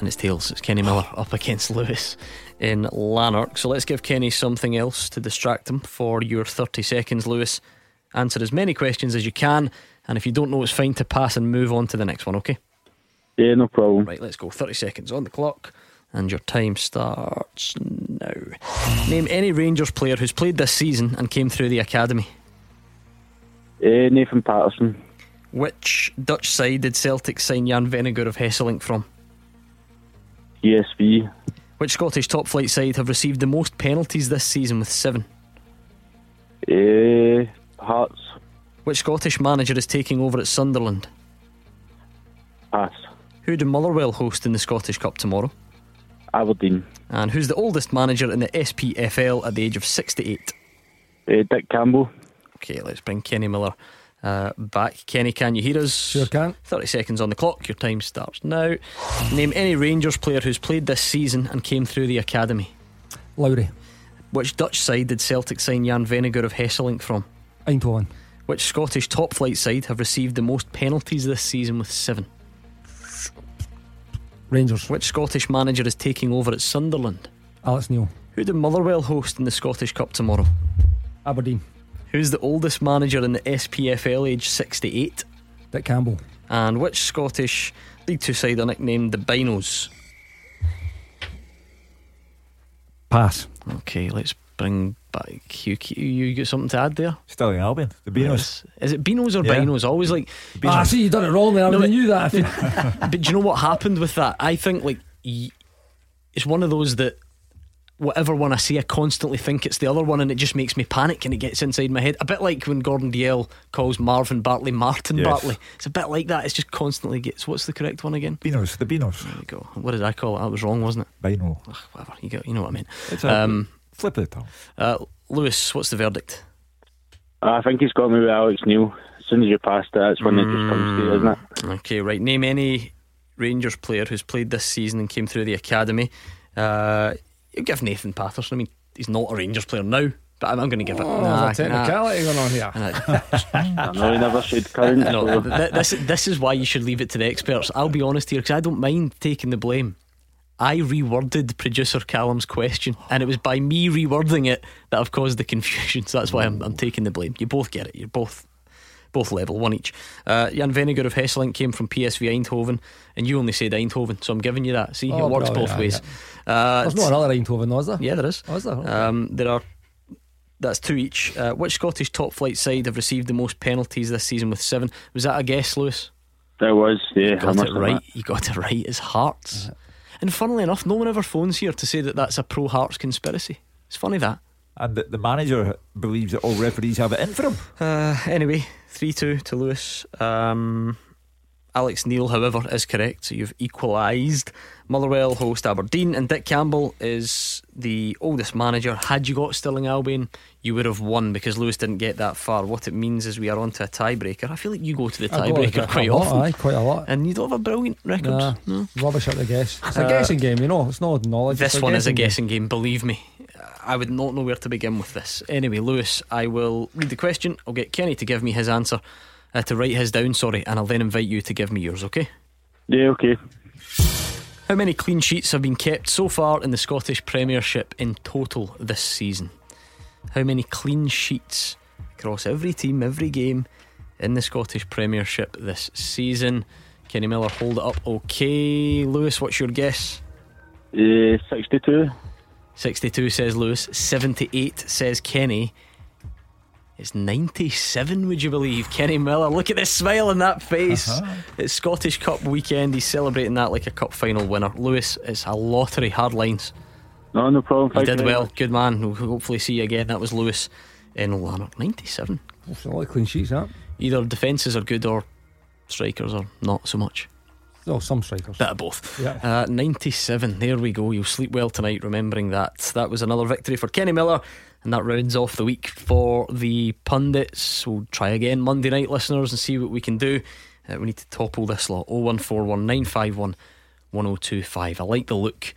And it's tails. It's Kenny Miller up against Lewis in Lanark. So let's give Kenny something else to distract him for your 30 seconds, Lewis. Answer as many questions as you can, and if you don't know, it's fine to pass and move on to the next one. Okay. Yeah, no problem. Right, let's go. 30 seconds on the clock, and your time starts now. Name any Rangers player who's played this season and came through the academy. Uh, Nathan Patterson. Which Dutch side did Celtic sign Jan Vennegoor of Hesselink from? PSV. Which Scottish top flight side have received the most penalties this season with seven? Uh, Hearts. Which Scottish manager is taking over at Sunderland? Pass. Who do Motherwell host in the Scottish Cup tomorrow? Aberdeen. And who's the oldest manager in the SPFL at the age of 68? Uh, Dick Campbell. Okay, let's bring Kenny Miller uh, back. Kenny, can you hear us? Sure can. 30 seconds on the clock. Your time starts now. Name any Rangers player who's played this season and came through the academy. Lowry. Which Dutch side did Celtic sign Jan Vennegoor of Hesselink from? Eindhoven. Which Scottish top flight side have received the most penalties this season with seven? Rangers. Which Scottish manager is taking over at Sunderland? Alex Neil. Who do Motherwell host in the Scottish Cup tomorrow? Aberdeen. Who's the oldest manager in the SPFL, age 68? Dick Campbell. And which Scottish League Two side are nicknamed the Binos? Pass. Okay, let's bring back you. You got something to add there? Stirling Albion, the Beanos. Yes. Is it Binos or Yeah. Binos? Always like. Ah, see, you done it wrong there. I No, but- knew that. But do you know what happened with that? I think like y- it's one of those that whatever one I see, I constantly think it's the other one, and it just makes me panic, and it gets inside my head. A bit like when Gordon Dalziel calls Marvin Bartley Martin Yes. Bartley. It's a bit like that. It's just constantly gets. What's the correct one again? Beanos, the Beanos. There you go. What did I call it? That was wrong, wasn't it? Bino. Ugh, whatever. You go. You know what I mean. It's a Um, flip of the tongue. uh, Lewis, what's the verdict? I think he's got me with Alex Neil. As soon as you pass it, that's when it just comes to you, isn't it? Okay, right. Name any Rangers player who's played this season and came through the academy. Uh, you give Nathan Patterson. I mean, he's not a Rangers player now, but I'm, I'm going to give it. Oh, nah, there's a technicality going on here. nah. I know he never said current. no, so- th- this this is why you should leave it to the experts. I'll be honest here because I don't mind taking the blame. I reworded producer Callum's question, and it was by me rewording it that I've caused the confusion. So that's why I'm, I'm taking the blame. You both get it. You're both both level, one each. Uh, Jan Vennegoor of Hesselink came from PSV Eindhoven, and you only said Eindhoven, so I'm giving you that. See, Oh, it works brilliant, both yeah, ways. Uh, There's not another Eindhoven, though, is there? yeah, there is. Oh, is there? Okay. Um, there are. That's two each. Uh, which Scottish top flight side have received the most penalties this season with seven? Was that a guess, Lewis? There was, yeah. I got it right. that. You got it right. It's Hearts. And funnily enough, no one ever phones here to say that that's a pro Hearts conspiracy. It's funny that. And the, the manager believes that all referees have it in for him. Uh, anyway, 3 2 to Lewis. Um, Alex Neil, however, is correct. So you've equalised. Motherwell host Aberdeen, and Dick Campbell is the oldest manager. Had you got Stirling Albion, you would have won because Lewis didn't get that far. What it means is we are on to a tiebreaker. I feel like you go to the I go with tiebreaker quite lot, often. Aye, quite a lot. And you don't have a brilliant record. Nah, No. Rubbish at the guess. It's a Uh, guessing game, you know. It's not knowledge. This one is a game. guessing game, believe me. I would not know where to begin with this. Anyway, Lewis, I will read the question. I'll get Kenny to give me his answer, uh, to write his down, sorry, and I'll then invite you to give me yours, okay? Yeah, okay. How many clean sheets have been kept so far in the Scottish Premiership in total this season? How many clean sheets across every team, every game in the Scottish Premiership this season? Kenny Miller, hold it up. Okay, Lewis, what's your guess? Uh, 62. 62 says Lewis. 78 says Kenny. It's 97, would you believe? Kenny Miller, look at the smile on that face. Uh-huh. It's Scottish Cup weekend. He's celebrating that like a cup final winner. Lewis, it's a lottery, hard lines. No, no problem. You did very well. much. Good man. We'll hopefully see you again. That was Lewis in Lanark. 97. It's a lot of clean sheets, huh? Either defences are good or strikers are not so much. Oh, some strikers. Bit of both. Yeah. Uh, 97. There we go. You'll sleep well tonight remembering that. That was another victory for Kenny Miller. And that rounds off the week for the pundits. We'll try again Monday night, listeners, and see what we can do. Uh, we need to topple this lot 0141 951 1025. I like the look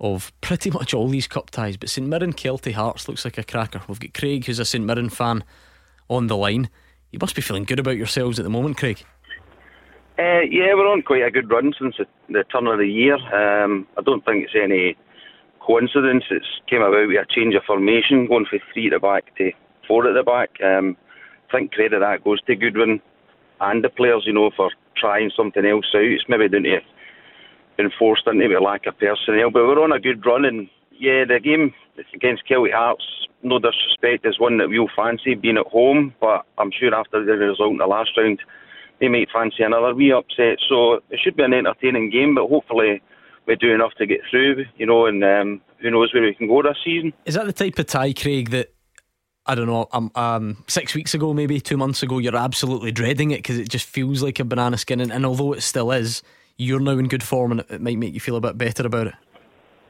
of pretty much all these cup ties, but St Mirren Kelty Hearts looks like a cracker. We've got Craig, who's a St Mirren fan, on the line. You must be feeling good about yourselves at the moment, Craig. Uh, yeah, we're on quite a good run since the, the turn of the year. Um, I don't think it's any coincidence. It's came about with a change of formation, going from three at the back to four at the back. Um, I think credit that goes to Goodwin and the players, you know, for trying something else out. It's maybe down to been forced into lack of personnel, but we're on a good run. And yeah, the game against Celtic Hearts, no disrespect, is one that we'll fancy being at home. But I'm sure after the result in the last round, they might fancy another wee upset. So it should be an entertaining game, but hopefully we do enough to get through, you know, and um, who knows where we can go this season. Is that the type of tie, Craig, that I don't know, um, um, six weeks ago, maybe two months ago, you're absolutely dreading it because it just feels like a banana skin. And, and, although it still is, you're now in good form and it, might make you feel a bit better about it.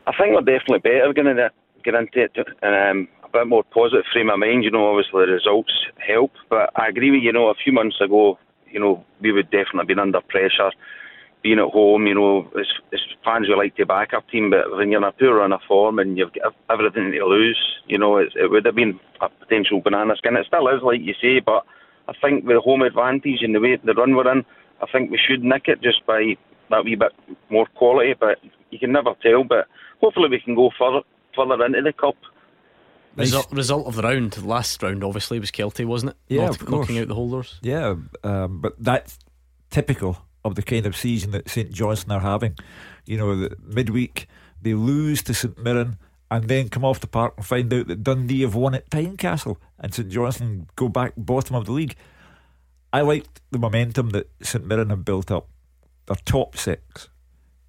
I think we're definitely better going to get into it and um, a bit more positive frame of mind. You know, obviously the results help, but I agree with you. Know, a few months ago, you know, we would definitely been under pressure being at home, you know, as, as fans we like to back our team, but when you're in a poor run of form and you've got everything to lose, you know, it, it would have been a potential banana skin. It still is, like you say, but I think with the home advantage and the way the run we're in, I think we should nick it just by that wee bit more quality, but you can never tell. But hopefully we can go further further into the cup. Result, result of the round, last round obviously was Kelty, wasn't it? Yeah, Not, knocking out the holders. Yeah, um, but that's typical of the kind of season that St Johnstone are having. You know, the midweek they lose to St Mirren and then come off the park and find out that Dundee have won at Tynecastle and St Johnstone go back bottom of the league. I liked the momentum that St Mirren have built up. They're top six.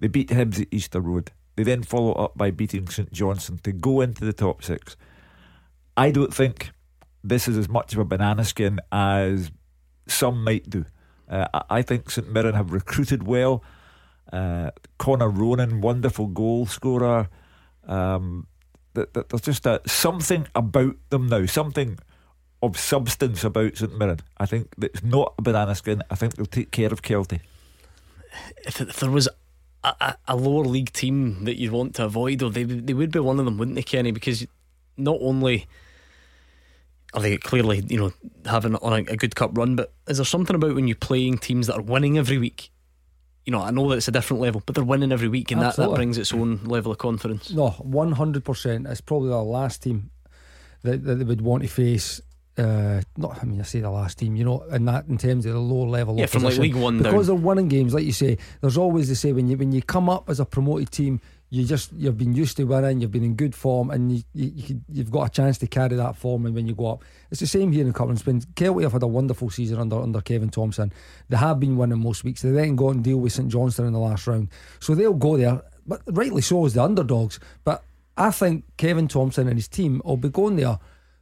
They beat Hibs at Easter Road. They then follow up by beating St Johnstone to go into the top six. I don't think this is as much of a banana skin as some might do. Uh, I think St Mirren have recruited well. Uh, Connor Ronan, wonderful goal scorer. Um, there's just a, something about them now, something of substance about St Mirren. I think it's not a banana skin. I think they'll take care of Kelty. If, if there was a, a, lower league team that you'd want to avoid, or they they would be one of them, wouldn't they, Kenny? Because not only are they clearly, you know, having on a, a, good cup run? But is there something about when you're playing teams that are winning every week? You know, I know that it's a different level, but they're winning every week, and that, that brings its own level of confidence. No, one hundred percent. It's probably the last team that, that they would want to face. Uh, not, I mean, I say the last team, you know, and that in terms of the lower level, yeah, from like League One because down. they're winning games, like you say. There's always the say when you when you come up as a promoted team, you just you've been used to winning, you've been in good form, and you, you, have got a chance to carry that form. And when you go up, it's the same here in Cumberland Spin. Kelty have had a wonderful season under under Kevin Thomson. They have been winning most weeks. They then go and deal with St Johnstone in the last round, so they'll go there. But rightly so as the underdogs. But I think Kevin Thomson and his team will be going there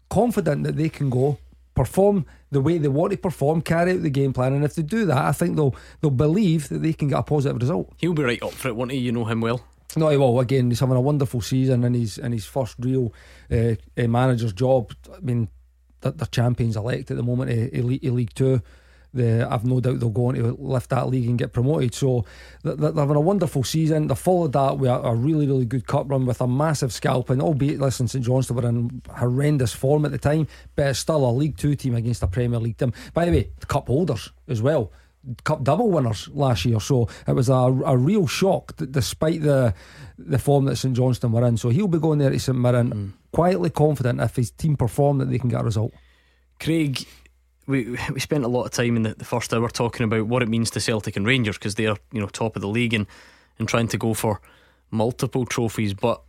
confident that they can go perform the way they want to perform, carry out the game plan, and if they do that, I think they'll they'll believe that they can get a positive result. He'll be right up for it, won't he? You know him well. No, he will. Again, he's having a wonderful season and his in his first real uh, uh, manager's job. I mean, they're, champions elect at the moment, uh, elite, League Two. The, I've no doubt they'll go on to lift that league and get promoted. So they're, they're having a wonderful season. They followed that with a, a, really, really good cup run with a massive scalping. Albeit, listen, St Johnstone were in horrendous form at the time, but it's still a League Two team against a Premier League team. By the way, the cup holders as well. Cup double winners last year, so it was a, a real shock that despite the the form that St Johnstone were in. So he'll be going there to St Mirren mm. quietly confident if his team perform that they can get a result. Craig, we we spent a lot of time in the, the first hour talking about what it means to Celtic and Rangers because they're you know top of the league and and trying to go for multiple trophies, but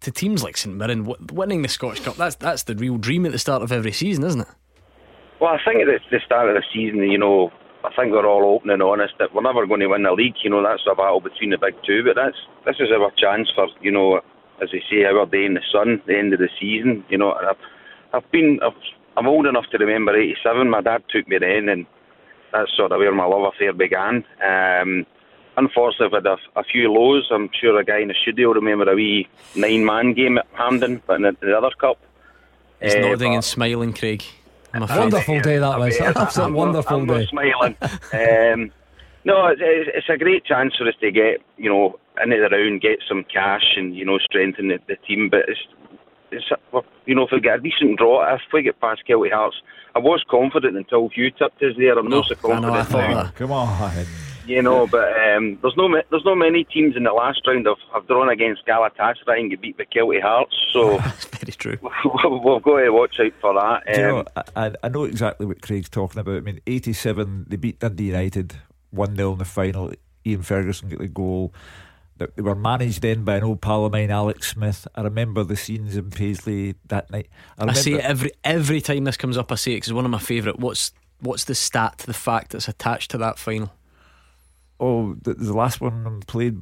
to teams like St Mirren, winning the Scottish Cup that's that's the real dream at the start of every season, isn't it? Well, I think at the start of the season, you know, I think we're all open and honest that we're never going to win the league. You know, that's a battle between the big two. But that's this is our chance for you know, as they say, our day in the sun, the end of the season. You know, I've, I've been, I've, I'm old enough to remember '87. My dad took me then, and that's sort of where my love affair began. Um, unfortunately, I've had a, a, few lows. I'm sure a guy in the studio will remember a wee nine-man game at Hampden, but in the, the other cup. He's uh, nodding and smiling, Craig. I'm wonderful day that was. Absolutely wonderful I'm day. smiling. um, no, it's, it's, a great chance for us to get you know into the round, get some cash, and you know strengthen the, the team. But it's it's you know if we get a decent draw, if we get past Kelty Hearts, I was confident until Hugh tipped us there. I'm no, not so confident now. Come on. You know, but um, there's no there's no many teams in the last round have, have drawn against Galatasaray and get beat by Kelty Hearts. So that's very true. we've got to watch out for that. Um, you know, I, I know exactly what Craig's talking about. I mean, 87 they beat Dundee United one 0 in the final. Ian Ferguson got the goal. They were managed then by an old pal of mine, Alex Smith. I remember the scenes in Paisley that night. I, I say it every every time this comes up. I say it because it's one of my favourite. What's what's the stat, the fact that's attached to that final? Oh, the, the last one played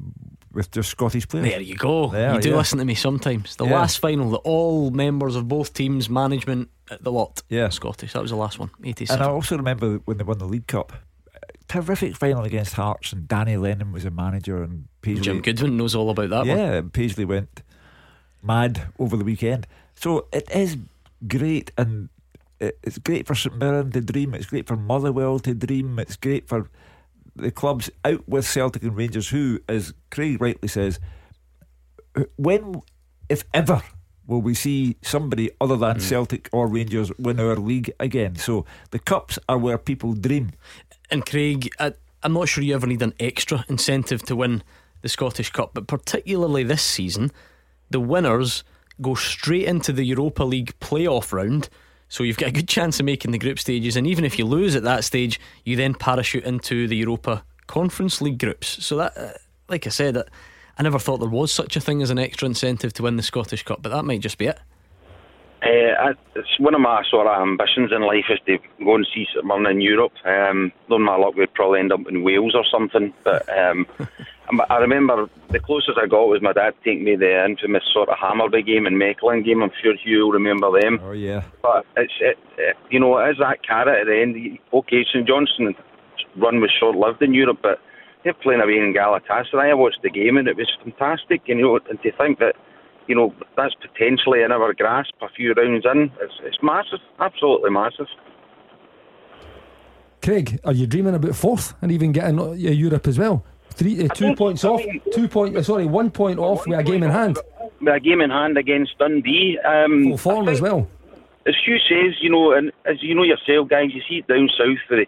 with just Scottish players. There you go. There, you do yeah. listen to me sometimes. The yeah. last final that all members of both teams, management, at the lot. Yeah. Scottish. That was the last one. 87. And I also remember when they won the League Cup. Terrific final against Hearts, and Danny Lennon was a manager, and Paisley. Jim Goodwin knows all about that one. yeah, and Paisley went mad over the weekend. So it is great, and it's great for St Mirren to dream. It's great for Motherwell to dream. It's great for the clubs out with Celtic and Rangers, who, as Craig rightly says, when, if ever, will we see somebody other than mm. Celtic or Rangers win our league again? So the cups are where people dream. And Craig, I, I'm not sure you ever need an extra incentive to win the Scottish Cup, but particularly this season, the winners go straight into the Europa League playoff round. So you've got a good chance of making the group stages, and even if you lose at that stage, you then parachute into the Europa Conference League groups. So that, uh, like I said, uh, I never thought there was such a thing as an extra incentive to win the Scottish Cup, but that might just be it. Uh, I, it's one of my sort of ambitions in life is to go and see someone in Europe. Um, knowing my luck, we'd probably end up in Wales or something. But um, I remember the closest I got was my dad taking me the infamous sort of Hammarby game and Mechelen game. I'm sure you will remember them. Oh yeah. But it's it, it you know it is that carrot at the end. Okay, St Johnstone run was short lived in Europe, but they're playing away in Galatasaray. I watched the game and it was fantastic. And you know, and to think that you know that's potentially in our grasp a few rounds in, it's, it's massive, absolutely massive. Craig, are you dreaming about fourth and even getting uh, Europe as well? Three, uh, two points off, two point. uh, Sorry, one point off with a game in hand. With a game in hand against Dundee, um, Full form as well. as Hugh says, you know, and as you know yourself, guys, you see it down south. For the,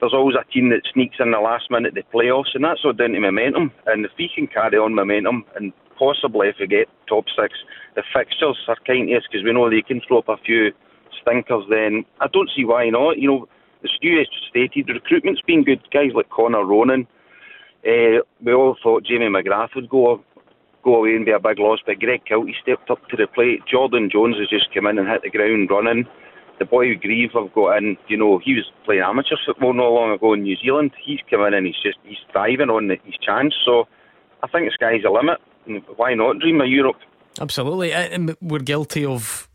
there's always a team that sneaks in the last minute of the playoffs, and that's all down to momentum. And if we can carry on momentum, and possibly if we get top six, the fixtures are kind of because we know they can throw up a few stinkers. Then I don't see why not. You know, the Stu has stated the recruitment's been good. Guys like Connor Ronan. Uh, we all thought Jamie McGrath would go go away and be a big loss, but Greg Kiltie stepped up to the plate. Jordan Jones has just come in and hit the ground running. The boy Greive have got in, you know, he was playing amateur football not long ago in New Zealand. He's come in and he's just he's thriving on his chance. So I think the sky's the limit. And Why not dream of Europe? Absolutely. And We're guilty of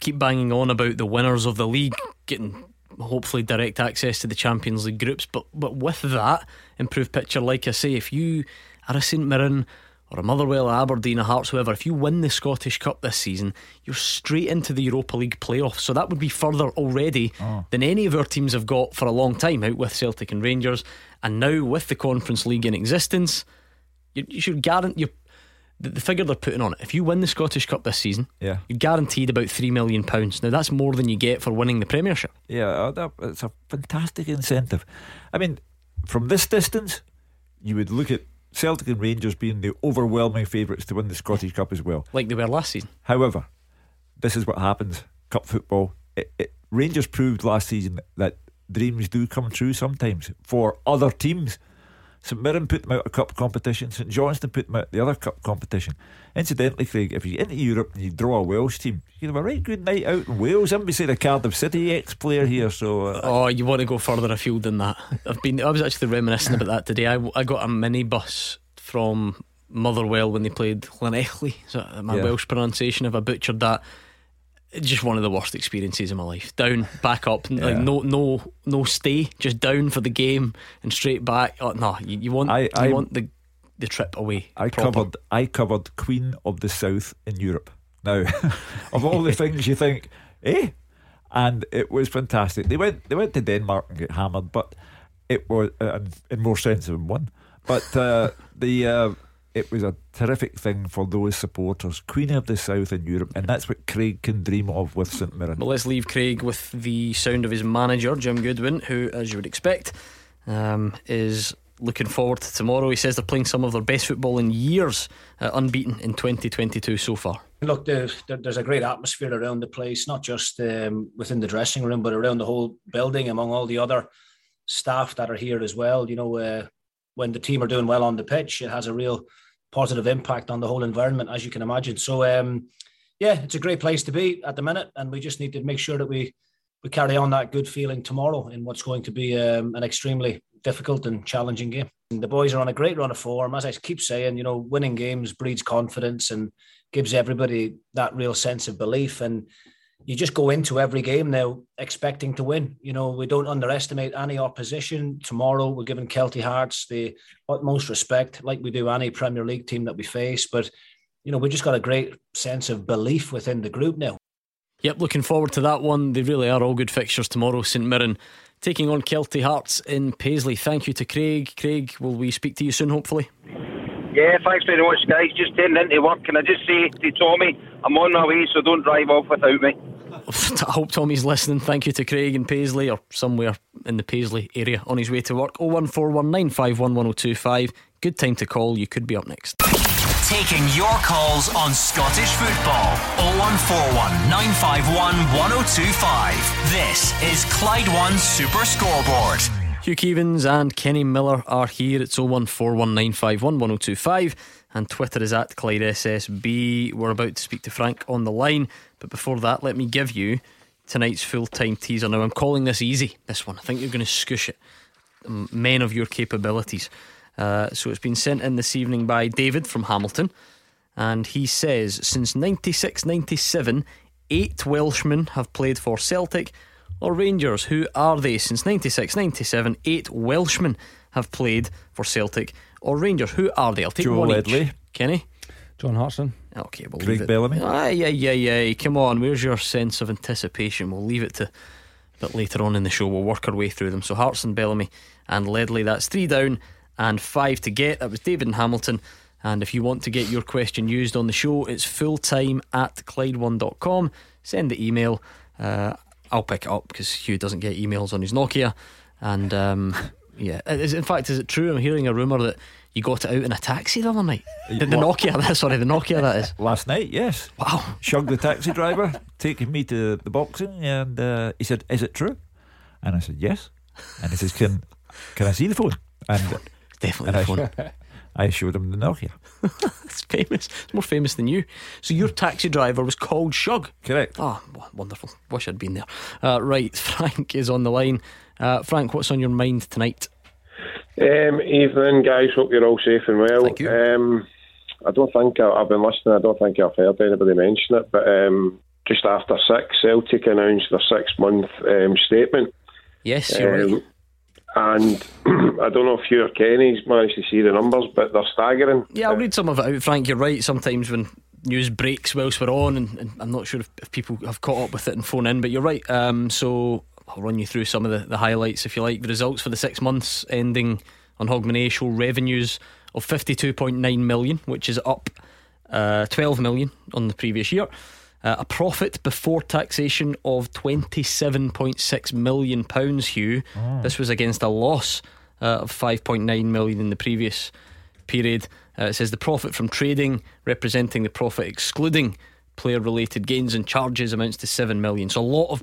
keep banging on about the winners of the league getting hopefully direct access to the Champions League groups. But but with that improved picture, like I say, if you are a St Mirren or a Motherwell, Aberdeen, a Hearts, whoever, if you win the Scottish Cup this season, you're straight into the Europa League playoffs. So that would be further already oh. than any of our teams have got for a long time out with Celtic and Rangers. And now with the Conference League in existence, you, you should guarantee you the, the figure they're putting on it. If you win the Scottish Cup this season, Yeah. you're guaranteed about three million pounds. Now that's more than you get for winning the Premiership. Yeah, uh, that, it's a fantastic incentive. I mean, from this distance, you would look at Celtic and Rangers being the overwhelming favourites to win the Scottish Cup as well. like they were last season. However, this is what happens. Cup football. It, it, Rangers proved last season that dreams do come true sometimes for other teams. St Mirren put them out of cup competition. St Johnstone put them out the other cup competition. Incidentally, Craig, if you're into Europe and you draw a Welsh team, you have a right good night out in Wales. I'm beside a Cardiff City ex player here, so uh, Oh, you want to go further afield than that? I've been. I was actually reminiscing about that today. I, I got a minibus from Motherwell when they played Llanelli. So my Yeah. Welsh pronunciation, if I butchered that, just one of the worst experiences of my life. Down, back up, like no, no, no stay, just down for the game and straight back. Oh no, you, you want, I- you I- want the the trip away. I proper. covered I covered Queen of the South in Europe. Now, of all the things you think, eh? And it was fantastic. They went they went to Denmark and get hammered, but it was uh, in more sense than one. But uh, the uh, it was a terrific thing for those supporters. Queen of the South in Europe, and that's what Craig can dream of with St Mirren. But let's leave Craig with the sound of his manager, Jim Goodwin, who, as you would expect, um, is looking forward to tomorrow. He says they're playing some of their best football in years, uh, unbeaten in 2022 so far. Look, there, there- there's a great atmosphere around the place, not just um, within the dressing room, but around the whole building, among all the other staff that are here as well. You know, uh, when the team are doing well on the pitch, it has a real positive impact on the whole environment, as you can imagine. So, um, yeah, it's a great place to be at the minute, and we just need to make sure that we we carry on that good feeling tomorrow in what's going to be um, an extremely difficult and challenging game. And the boys are on a great run of form. As I keep saying, you know, winning games breeds confidence and gives everybody that real sense of belief. And you just go into every game now expecting to win. You know, we don't underestimate any opposition. Tomorrow, we're giving Kelty Hearts the utmost respect, like we do any Premier League team that we face. But, you know, we just got a great sense of belief within the group now. Yep, looking forward to that one. They really are all good fixtures tomorrow. St Mirren taking on Kelty Hearts in Paisley. Thank you to Craig. Craig, will we speak to you soon, hopefully? Yeah, thanks very much, guys. Just turning into work. Can I just say to Tommy, I'm on my way, so don't drive off without me. I hope Tommy's listening. Thank you to Craig in Paisley or somewhere in the Paisley area on his way to work. 01419511025. Good time to call. You could be up next. Taking your calls on Scottish football. 0141 951 1025. This is Clyde One Super Scoreboard. Hugh Keevins and Kenny Miller are here. It's 01419511025 and Twitter is at Clyde SSB. We're about to speak to Frank on the line, but before that, let me give you tonight's full time teaser. Now, I'm calling this easy, this one. I think you're going to scoosh it. Men of your capabilities. Uh, so it's been sent in this evening by David from Hamilton, and he says since 96 97, eight Welshmen have played for Celtic or Rangers. Who are they? Since 96 97, eight Welshmen have played for Celtic or Rangers. Who are they? I'll take Joe one Ledley. each. Kenny? John Hartson. Okay, we'll Craig leave it. Bellamy. Aye, yeah, yeah, yeah. Come on, where's your sense of anticipation? We'll leave it to a bit later on in the show. We'll work our way through them. So Hartson and Bellamy, and Ledley. That's three down and five to get. That was David and Hamilton. And if you want to get your question used on the show, it's fulltime at Clyde1.com. Send the email. Uh, I'll pick it up because Hugh doesn't get emails on his Nokia. And um, yeah, is, in fact, is it true? I'm hearing a rumour that you got it out in a taxi the other night. The, the Nokia, sorry, the Nokia that is. Last night, yes. Wow. Shug the taxi driver taking me to the boxing, and uh, he said, "Is it true?" And I said, "Yes." And he says, "Can can I see the phone?" And Definitely and the I, phone. I showed him the Nokia. it's famous. It's more famous than you. So your taxi driver was called Shug. Correct. Oh, wonderful. Wish I'd been there. Uh, right, Frank is on the line. Uh, Frank, what's on your mind tonight? Um, evening, guys. Hope you're all safe and well. Thank you. Um, I don't think I, I've been listening. I don't think I've heard anybody mention it, but um, just after six, Celtic announced their six-month um, statement. Yes, you're right. And I don't know if you or Kenny's managed to see the numbers, but they're staggering. Yeah, I'll read some of it out, Frank. You're right. Sometimes when news breaks whilst we're on, and, and I'm not sure if, if people have caught up with it and phone in, but you're right. Um, so I'll run you through some of the, the highlights if you like. The results for the six months ending on Hogmanay show revenues of 52.9 million, which is up uh, 12 million on the previous year. Uh, a profit before taxation of 27.6 million pounds, Hugh. Oh. This was against a loss uh, of 5.9 million in the previous period. Uh, it says the profit from trading, representing the profit excluding player related gains and charges, amounts to 7 million. So a lot of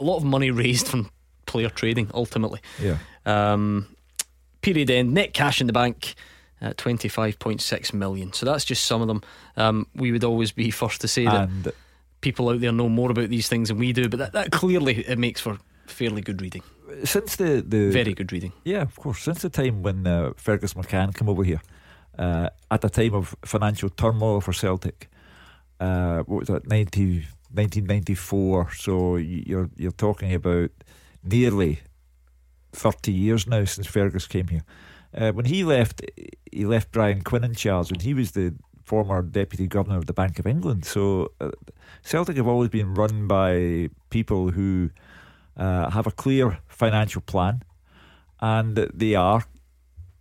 a lot of money raised from player trading ultimately. Yeah. Um, period end net cash in the bank. At 25.6 million. So that's just some of them. Um, we would always be first to say that people out there know more about these things than we do, but that, that clearly it makes for fairly good reading. Since the, the Very good reading. Yeah, of course. Since the time when uh, Fergus McCann came over here, uh, at a time of financial turmoil for Celtic, uh, what was that, 90, 1994? So you're you're talking about nearly thirty years now since Fergus came here. Uh, when he left, he left Brian Quinn in charge, and he was the former deputy governor of the Bank of England. So uh, Celtic have always been run by people who uh, have a clear financial plan, and they are,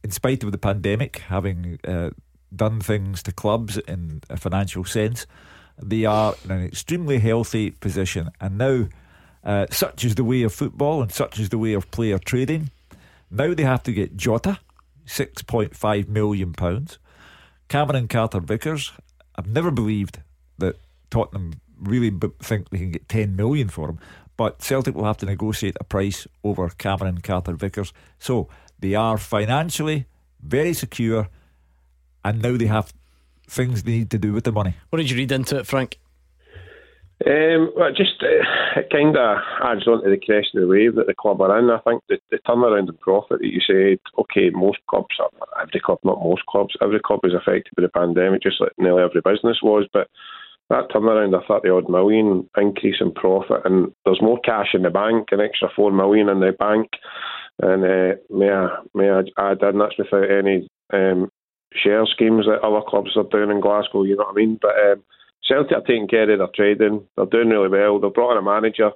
in spite of the pandemic, having uh, done things to clubs in a financial sense, they are in an extremely healthy position. And now, uh, such is the way of football, and such is the way of player trading. Now they have to get Jota, six point five million pounds. Cameron Carter Vickers. I've never believed that Tottenham really think they can get 10 million for him, but Celtic will have to negotiate a price over Cameron Carter Vickers. So they are financially very secure, and now they have things they need to do with the money. What did you read into it, Frank? Um, well, just uh, it kind of adds on to the crest of the wave that the club are in. I think the, the turnaround in profit that you said, okay, most clubs, every club, not most clubs, every club was affected by the pandemic, just like nearly every business was. But that turnaround a 30 odd million increase in profit, and there's more cash in the bank, an extra 4 million in the bank. And uh, may, I, may I add in, that's without any um, share schemes that other clubs are doing in Glasgow, you know what I mean? But um, Celtic are taking care of their trading, they're doing really well. They've brought in a manager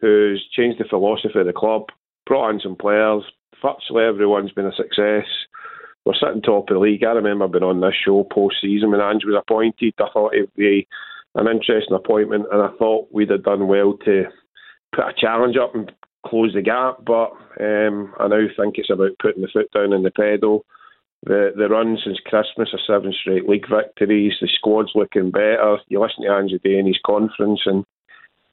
who's changed the philosophy of the club, brought in some players, virtually everyone's been a success we're sitting top of the league. I remember being on this show post season when Ange was appointed. I thought it'd be an interesting appointment, and I thought we'd have done well to put a challenge up and close the gap. But um, I now think it's about putting the foot down in the pedal. The the run since Christmas are seven straight league victories. The squad's looking better. You listen to Ange Day in his conference, and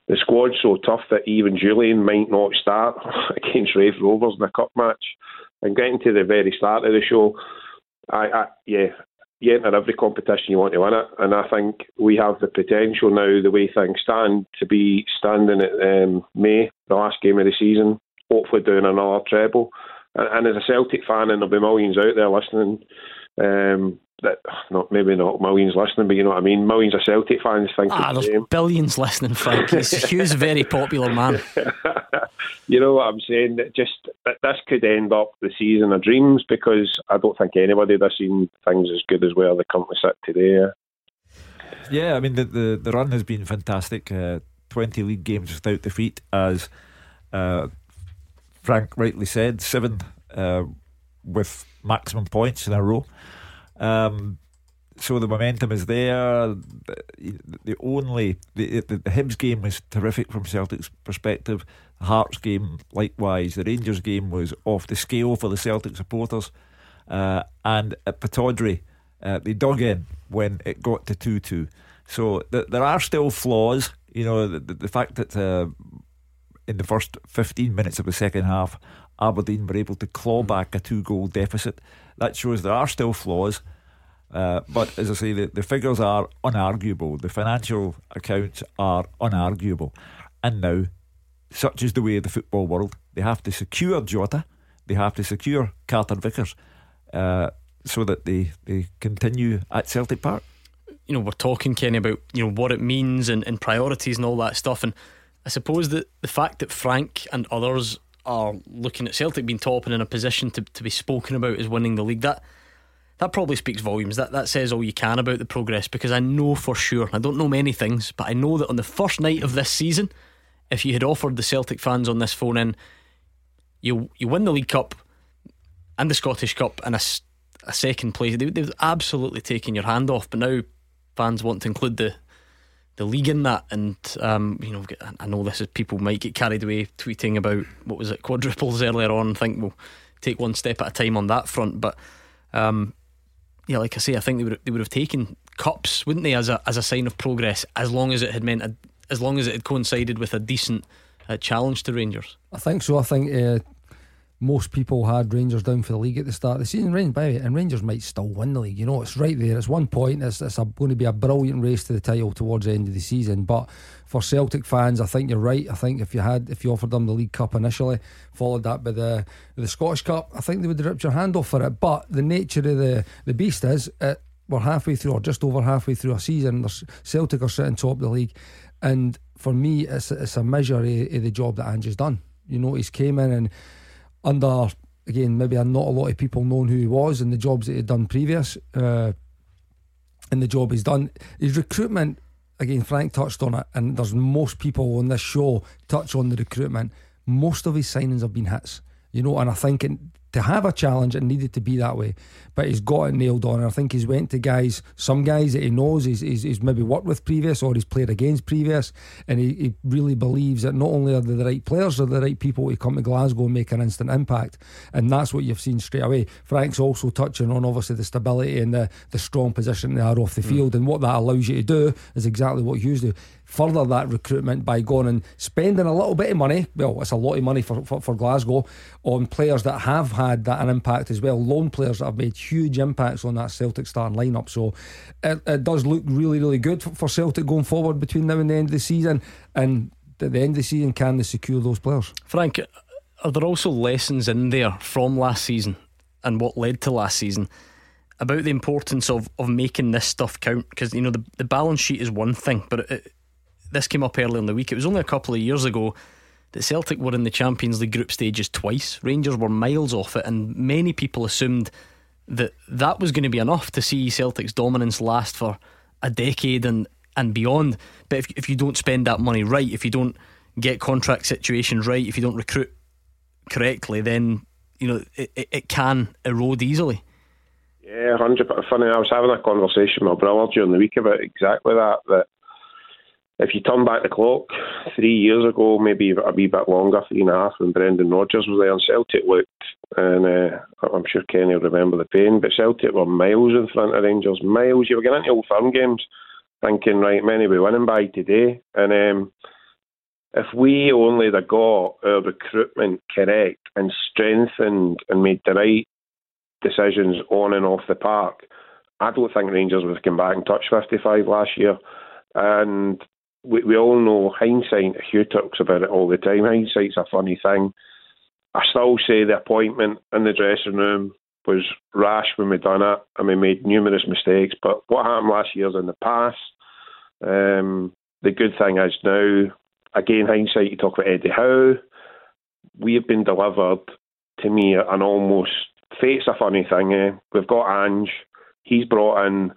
the squad's so tough that even Jullien might not start against Raith Rovers in a cup match. And getting to the very start of the show, I, I yeah, you enter every competition you want to win it, and I think we have the potential now, the way things stand, to be standing at um, May, the last game of the season, hopefully doing another treble. And, and as a Celtic fan, and there'll be millions out there listening, um, that not maybe not millions listening, but you know what I mean. Millions of Celtic fans think. Ah, there's the billions listening, Frank. Hugh's a very popular man. you know what I'm saying? That just that this could end up the season of dreams because I don't think anybody has seen things as good as where they currently sit today. Yeah, I mean the the, the run has been fantastic. Uh, Twenty league games without defeat, as uh, Frank rightly said, seven uh, with maximum points in a row. Um, so the momentum is there. The, the only the, the, Hibs game was terrific from Celtic's perspective. The Hearts game likewise. The Rangers game was off the scale for the Celtic supporters. Uh, and at Pittodrie, uh, they dug in when it got to two two. So th- there are still flaws. You know the, the, the fact that uh, in the first fifteen minutes of the second half, Aberdeen were able to claw back a two goal deficit. That shows there are still flaws. Uh, but as I say, the, the figures are unarguable. The financial accounts are unarguable. And now, such is the way of the football world, they have to secure Jota, they have to secure Carter Vickers uh, so that they, they continue at Celtic Park. You know, we're talking, Kenny, about you know what it means and, and priorities and all that stuff. And I suppose that the fact that Frank and others are looking at Celtic being top and in a position to, to be spoken about as winning the league, that that probably speaks volumes. That that says all you can about the progress because I know for sure. I don't know many things, but I know that on the first night of this season, if you had offered the Celtic fans on this phone in, you you win the League Cup and the Scottish Cup and a, a second place, they, they've absolutely taken your hand off. But now fans want to include the the league in that, and um, you know, I know this is people might get carried away tweeting about what was it quadruples earlier on. and think we'll take one step at a time on that front, but. Um, yeah, like I say, I think they would they would have taken cups, wouldn't they, as a as a sign of progress, as long as it had meant a, as long as it had coincided with a decent uh, challenge to Rangers. I think so. I think uh, most people had Rangers down for the league at the start of the season. Rangers, by and Rangers might still win the league. You know, it's right there. It's one point. It's, it's a, going to be a brilliant race to the title towards the end of the season. But for Celtic fans, I think you're right. I think if you had, if you offered them the League Cup initially, followed that by the the Scottish Cup, I think they would have ripped your hand off for it. But the nature of the the beast is, it, we're halfway through, or just over halfway through a season. Celtic are sitting top of the league, and for me, it's it's a measure of, of the job that Ange has done. You know, he's came in and under again maybe not a lot of people knowing who he was and the jobs that he'd done previous uh, and the job he's done. His recruitment again Frank touched on it and there's most people on this show touch on the recruitment. Most of his signings have been hits you know and I think it, to have a challenge, it needed to be that way. But he's got it nailed on. And I think he's went to guys, some guys that he knows he's, he's, he's maybe worked with previous or he's played against previous. And he, he, really believes that not only are they the right players, they're the right people to come to Glasgow and make an instant impact. And that's what you've seen straight away. Frank's also touching on obviously the stability and the, the strong position they are off the mm. field. And what that allows you to do is exactly what Hughes do further that recruitment by going and spending a little bit of money. Well, it's a lot of money for, for, for Glasgow on players that have had that an impact as well. Lone players that have made huge impacts on that Celtic starting lineup. So it, it does look really, really good for, for Celtic going forward between now and the end of the season. And at the end of the season, can they secure those players? Frank, are there also lessons in there from last season and what led to last season? about the importance of, of making this stuff count because you know the, the balance sheet is one thing, but it, it, this came up earlier in the week. It was only a couple of years ago that Celtic were in the Champions League group stages twice. Rangers were miles off it, and many people assumed that that was going to be enough to see Celtic's dominance last for a decade and and beyond. But if if you don't spend that money right, if you don't get contract situations right, if you don't recruit correctly, then you know it, it, it can erode easily. Yeah, hundred. Funny, I was having a conversation with my brother during the week about exactly that. That if you turn back the clock three years ago, maybe a wee bit longer, three and a half, when Brendan Rodgers was there, and Celtic looked, and uh, I'm sure Kenny will remember the pain, but Celtic were miles in front of Rangers, miles. You were getting into old firm games, thinking, right, many we winning by today, and um, if we only had got our recruitment correct and strengthened and made the right decisions on and off the park, I don't think Rangers would have come back and touched 55 last year. And we, we all know hindsight, Hugh talks about it all the time. Hindsight's a funny thing. I still say the appointment in the dressing room was rash when we done it and we made numerous mistakes. But what happened last year's in the past. Um, the good thing is now, again, hindsight, you talk about Eddie Howe. We have been delivered, to me, an almost fate's a funny thing. Eh? We've got Ange. He's brought in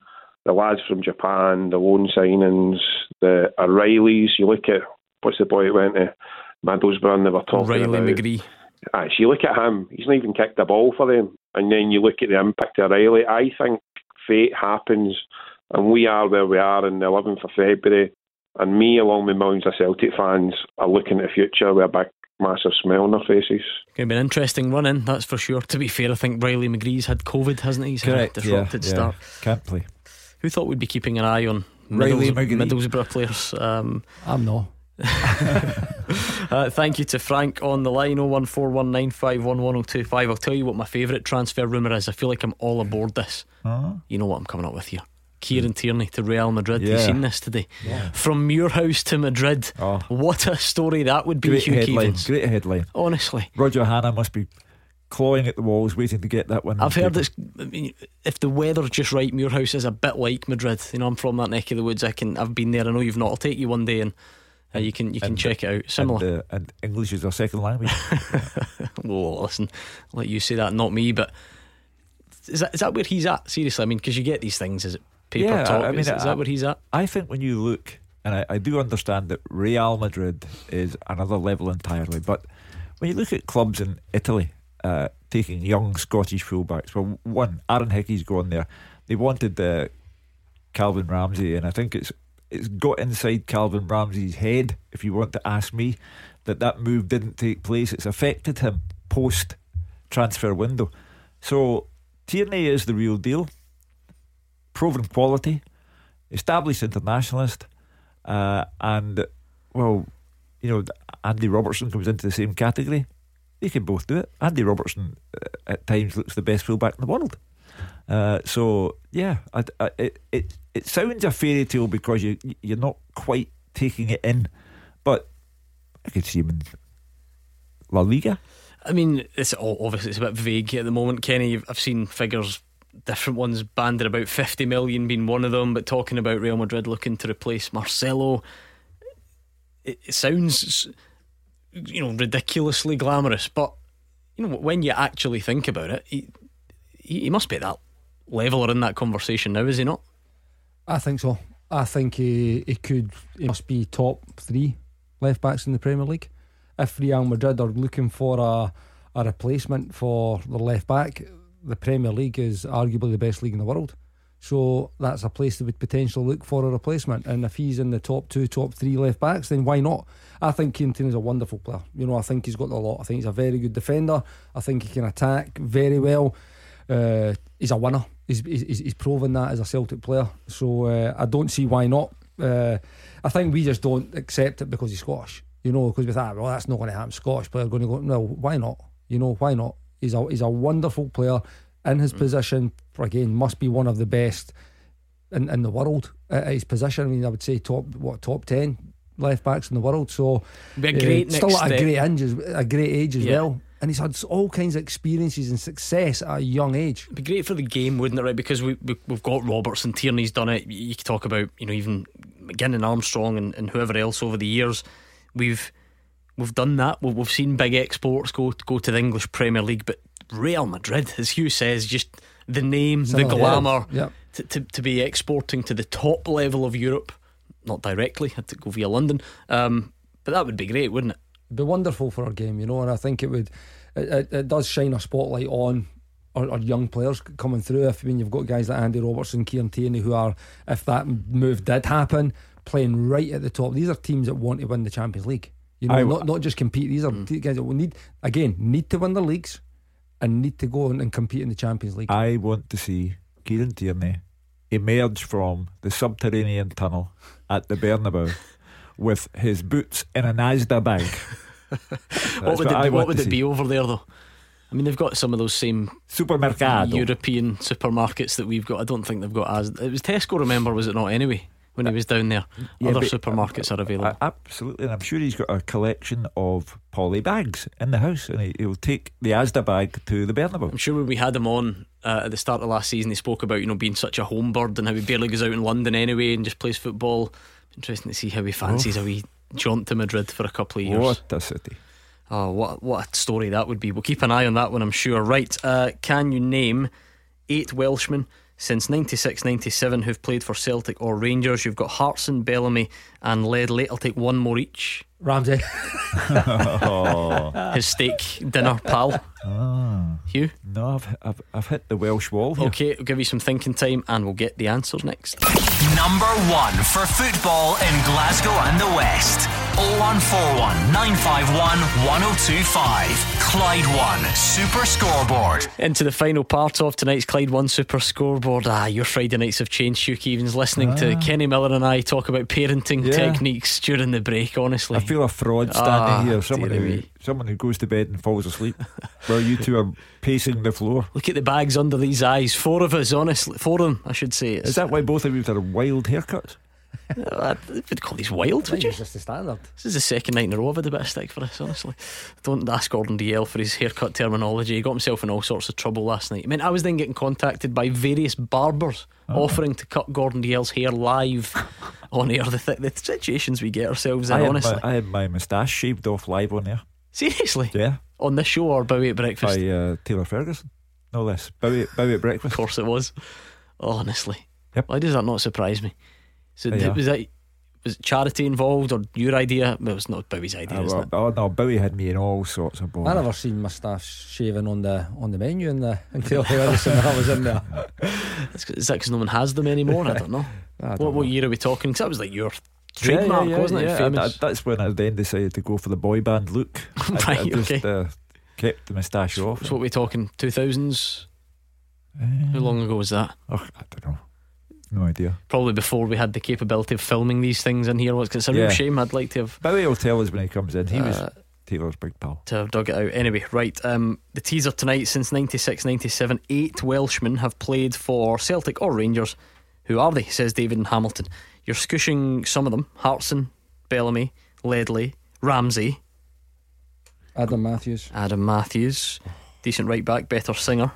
the lads from Japan, the loan signings, the O'Rileys. You look at what's the boy that went to Middlesbrough they were talking Riley about. McGree. Actually, you look at him. He's not even kicked the ball for them. And then you look at the impact of Riley. I think fate happens, and we are where we are on the 11th of February. And me, along with millions of Celtic fans, are looking at the future with a big, massive smile on their faces. Going to be an interesting run in, that's for sure. To be fair, I think Riley McGree's had COVID, hasn't he? He's Correct. had a Yeah, yeah. start. Can't play. Who thought we'd be keeping an eye on Riley Middles- Middlesbrough players? Um, I'm not. uh, thank you to Frank on the line 01419511025. I'll tell you what my favourite transfer rumour is. I feel like I'm all aboard this. Uh-huh. You know what I'm coming up with here. Kieran Tierney to Real Madrid. Yeah. You've seen this today. From Muirhouse to Madrid. Oh. What a story that would be. Great Hugh headline. Keevins. Great headline. Honestly. Roger Hanna must be clawing at the walls, waiting to get that one. I've heard it's. I mean, if the weather's just right, Muirhouse is a bit like Madrid. You know, I'm from that neck of the woods. I can. I've been there. I know you've not. I'll take you one day and uh, you can you can And- check it out. Similar. And, uh, and English is our second language. well, listen, I'll let you say that, not me. But is that is that where he's at? Seriously, I mean, because you get these things. Is it paper yeah, talk? I mean, is, is I- that where he's at? I think when you look, and I, I do understand that Real Madrid is another level entirely, but when you look at clubs in Italy uh, taking young Scottish fullbacks, well, one, Aaron Hickey's gone there. They wanted uh, Calvin Ramsey, and I think it's it's got inside Calvin Ramsey's head, if you want to ask me, that that move didn't take place. It's affected him post transfer window. So Tierney is the real deal. Proven quality, established internationalist, uh, and well, you know, Andy Robertson comes into the same category. They can both do it. Andy Robertson uh, at times looks the best fullback in the world. Uh, so yeah, I, I, it it it sounds a fairy tale because you you're not quite taking it in, but I could see him in La Liga. I mean, it's all, obviously it's a bit vague at the moment, Kenny. I've seen figures, different ones banded about 50 million being one of them, but talking about Real Madrid looking to replace Marcelo. It, it sounds, you know, ridiculously glamorous, but you know when you actually think about it, he, he, must be at that level or in that conversation now, is he not? I think so. I think he, he could. He must be top three left backs in the Premier League. If Real Madrid are looking for a a replacement for the left back, the Premier League is arguably the best league in the world. So that's a place that would potentially look for a replacement. And if he's in the top two, top three left backs, then why not? I think Quinton is a wonderful player. You know, I think he's got a lot. I think he's a very good defender. I think he can attack very well. Uh, he's a winner. He's, he's, he's proven that as a Celtic player. So uh, I don't see why not. Uh, I think we just don't accept it because he's Scottish. You know, because we thought, well, that's not going to happen. Scottish player going to go. No, why not? You know, why not? He's a he's a wonderful player in his position. Again, must be one of the best in, in the world at his position. I mean, I would say top what top ten left backs in the world. So Be a uh, great still next at a great age, as- a great age as Yeah. well. and he's had all kinds of experiences and success at a young age. It'd be great for the game, wouldn't it? Right, because we, we have got Robertson, Tierney's done it. You could talk about you know even McGinn and Armstrong and, and whoever else over the years. We've we've done that. We've, we've seen big exports go go to the English Premier League, but Real Madrid, as Hugh says, just the name, Some the glamour, yep. to, to to be exporting to the top level of Europe, not directly, had to go via London. Um, but that would be great, wouldn't it? It'd be wonderful for our game, you know, and I think it would. It, it, it does shine a spotlight on our, our young players coming through. If I mean you've got guys like Andy Robertson, Kieran Tierney, who are, if that move did happen, playing right at the top. These are teams that want to win the Champions League. You know, I- not not just compete. These are t- guys that will need again need to win the leagues and need to go and, and compete in the Champions League. I want to see Kieran Tierney emerge from the subterranean tunnel at the Bernabeu with his boots in an Asda bag. what would it, be, what would it be over there though? I mean, they've got some of those same Supermercado. European supermarkets that we've got. I don't think they've got as it was Tesco. Remember, was it not anyway? When he was down there, Yeah, other supermarkets are available. Uh, absolutely, and I'm sure he's got a collection of poly bags in the house, and he, he'll take the Asda bag to the Bernabeu. I'm sure when we had him on uh, at the start of last season, he spoke about you know being such a home bird and how he barely goes out in London anyway and just plays football. Interesting to see how he fancies a wee jaunt to Madrid for a couple of years. What a city! Oh, what what a story that would be. We'll keep an eye on that one, I'm sure. Right, uh, can you name eight Welshmen since 96 97 who've played for Celtic or Rangers? You've got Hartson, Bellamy, and Ledley. I'll take one more each. Ramsey. oh. His steak dinner pal. Ah. Hugh? No, I've, I've I've hit the Welsh wall here. Okay, I'll give you some thinking time and we'll get the answers next. Number one for football in Glasgow and the West. 0141 951 1025. Clyde One Super Scoreboard. Into the final part of tonight's Clyde One Super Scoreboard. Ah, your Friday nights have changed. Hugh Keevins listening to Ah. Kenny Miller and I talk about parenting Yeah. techniques during the break. Honestly, I feel a fraud standing Ah, here. Someone who someone who goes to bed and falls asleep, while you two are pacing the floor. Look at the bags under these eyes. Four of us, honestly, four of them, I should say. Is that why both of you have had a wild haircuts? Would call these wild, would you? It's just the standard. This is the second night in a row I've had a bit of stick for this, honestly. Don't ask Gordon Dalziel for his haircut terminology. He got himself in all sorts of trouble last night. I mean, I was then getting contacted by various barbers Oh. offering to cut Gordon Dalziel's hair live on air. The, th- the situations we get ourselves in, I had, honestly. my, I had my moustache shaved off live on air. Seriously? Yeah, On this show or Bowie at breakfast? by uh, Taylor Ferguson. No less. Bowie, Bowie at breakfast. Of course it was. Honestly. Yep. Why does that not surprise me? So There you was that was it charity involved or your idea? Well, it was not Bowie's idea, Uh, isn't well, it? oh no, Bowie had me in all sorts of balls. I never seen moustache shaving on the on the menu in the in Taylor I was in there. Is that because no one has them anymore? I don't know. I don't what, what year are we talking? Because that was like your Yeah, yeah, trademark, yeah, wasn't it? yeah. I- Famous. I- that's when I then decided to go for the boy band look. I- I, Right, just okay. uh, kept the moustache off. so what are we talking? Two thousands? How long ago was that? Oh, I don't know. No idea. Probably before we had the capability of filming these things in here. Was it's a real Yeah. shame. I'd like to have Bowie will tell us when he comes in. He was Uh, Taylor's big pal. to have dug it out. Anyway, right. Um, the teaser tonight since 96 97, eight Welshmen have played for Celtic or Rangers. Who are they? Says David and Hamilton. You're scushing some of them Hartson, Bellamy, Ledley, Ramsey, Adam Matthews. Adam Matthews, decent right back, better singer.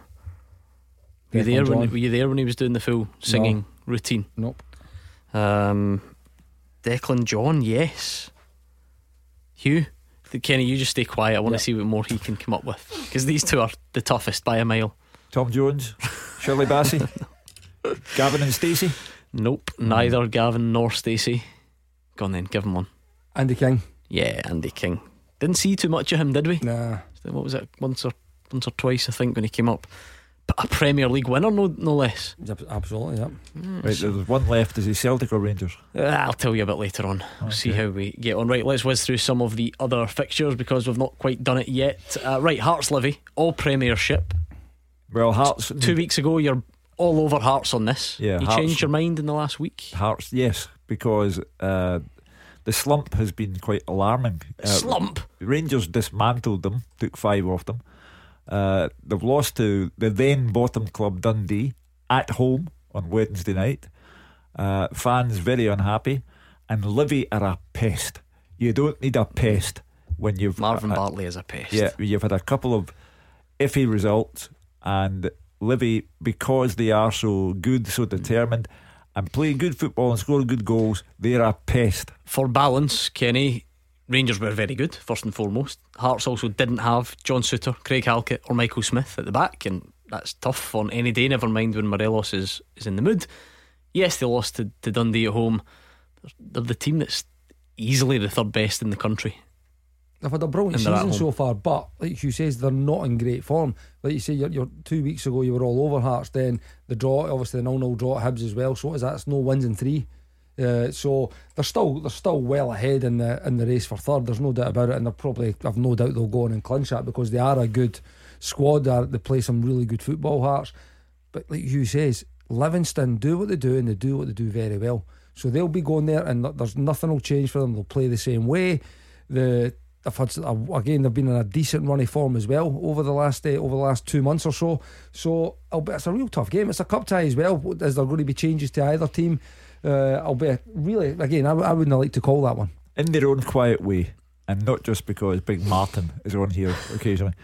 Were you, there when, were you there when he was doing the full singing routine? Nope. Um, Declan John, yes. Hugh, Kenny, you just stay quiet. I want Yeah. to see what more he can come up with because these two are the toughest by a mile. Tom Jones, Shirley Bassey, Gavin and Stacey. Nope, neither Gavin nor Stacey. Go on then, give him one. Andy King. Yeah, Andy King. Didn't see too much of him, did we? Nah. What was it? Once or once or twice, I think, when he came up. But a Premier League winner, no, no less. Absolutely, yeah. Right, there's one left. Is he Celtic or Rangers? Uh, I'll tell you a bit later on. We'll see how we get on. Right, let's whiz through some of the other fixtures because we've not quite done it yet. Uh, right, Hearts Livy, all Premiership. Well, Hearts. Two weeks ago, you're all over Hearts on this. Yeah, you Hearts- changed your mind in the last week. Hearts, yes, because uh, the slump has been quite alarming. Uh, Slump. Rangers dismantled them, took five off them. Uh, they've lost to the then bottom club Dundee at home on Wednesday night. Uh, fans very unhappy, and Livy are a pest. You don't need a pest when you've Marvin Bartley is a pest. Yeah, you've had a couple of iffy results, and Livy, because they are so good, so determined, and playing good football and scoring good goals, they're a pest. For balance, Kenny, Rangers were very good, first and foremost. Hearts also didn't have John Souttar, Craig Halkett, or Michael Smith at the back, and that's tough on any day, never mind when Morelos is, is in the mood. Yes, they lost to, to Dundee at home. They're the team that's easily the third best in the country. They've had a brilliant season so far, but like Hugh says, they're not in great form. Like you say, you're, you're, two weeks ago you were all over Hearts. Then the draw, obviously the nil-nil draw at Hibs as well. So what is that? It's no wins in three. Uh, so they're still they're still well ahead in the in the race for third. There's no doubt about it, and they're probably I've no doubt they'll go on and clinch that because they are a good squad. They, play some really good football. Hearts, but like Hugh says, Livingston do what they do and they do what they do very well. So they'll be going there, and there's nothing will change for them. They'll play the same way. The they've had again they've been in a decent runny form as well over the last uh, over the last two months or so. So it's a real tough game. It's a cup tie as well. Is there going to be changes to either team? Uh, I'll be really again. I, I wouldn't like to call that one in their own quiet way, and not just because Big Martin is on here occasionally.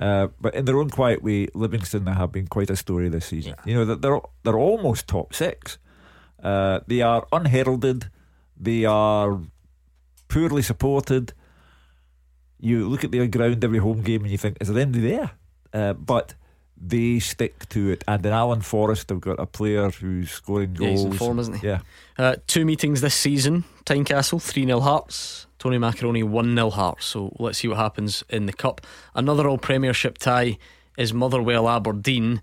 Uh, but in their own quiet way, Livingston have been quite a story this season. Yeah. You know that they're they're almost top six. Uh, they are unheralded. They are poorly supported. You look at their ground every home game and you think, is there anybody there? Uh, but they stick to it. And in Alan Forrest, they've got a player who's scoring goals. Yeah, he's in form, isn't he? Yeah. Uh, two meetings this season Tynecastle, 3 0 Hearts. Tony Macaroni, 1 0 Hearts. So let's see what happens in the Cup. Another All Premiership tie is Motherwell Aberdeen.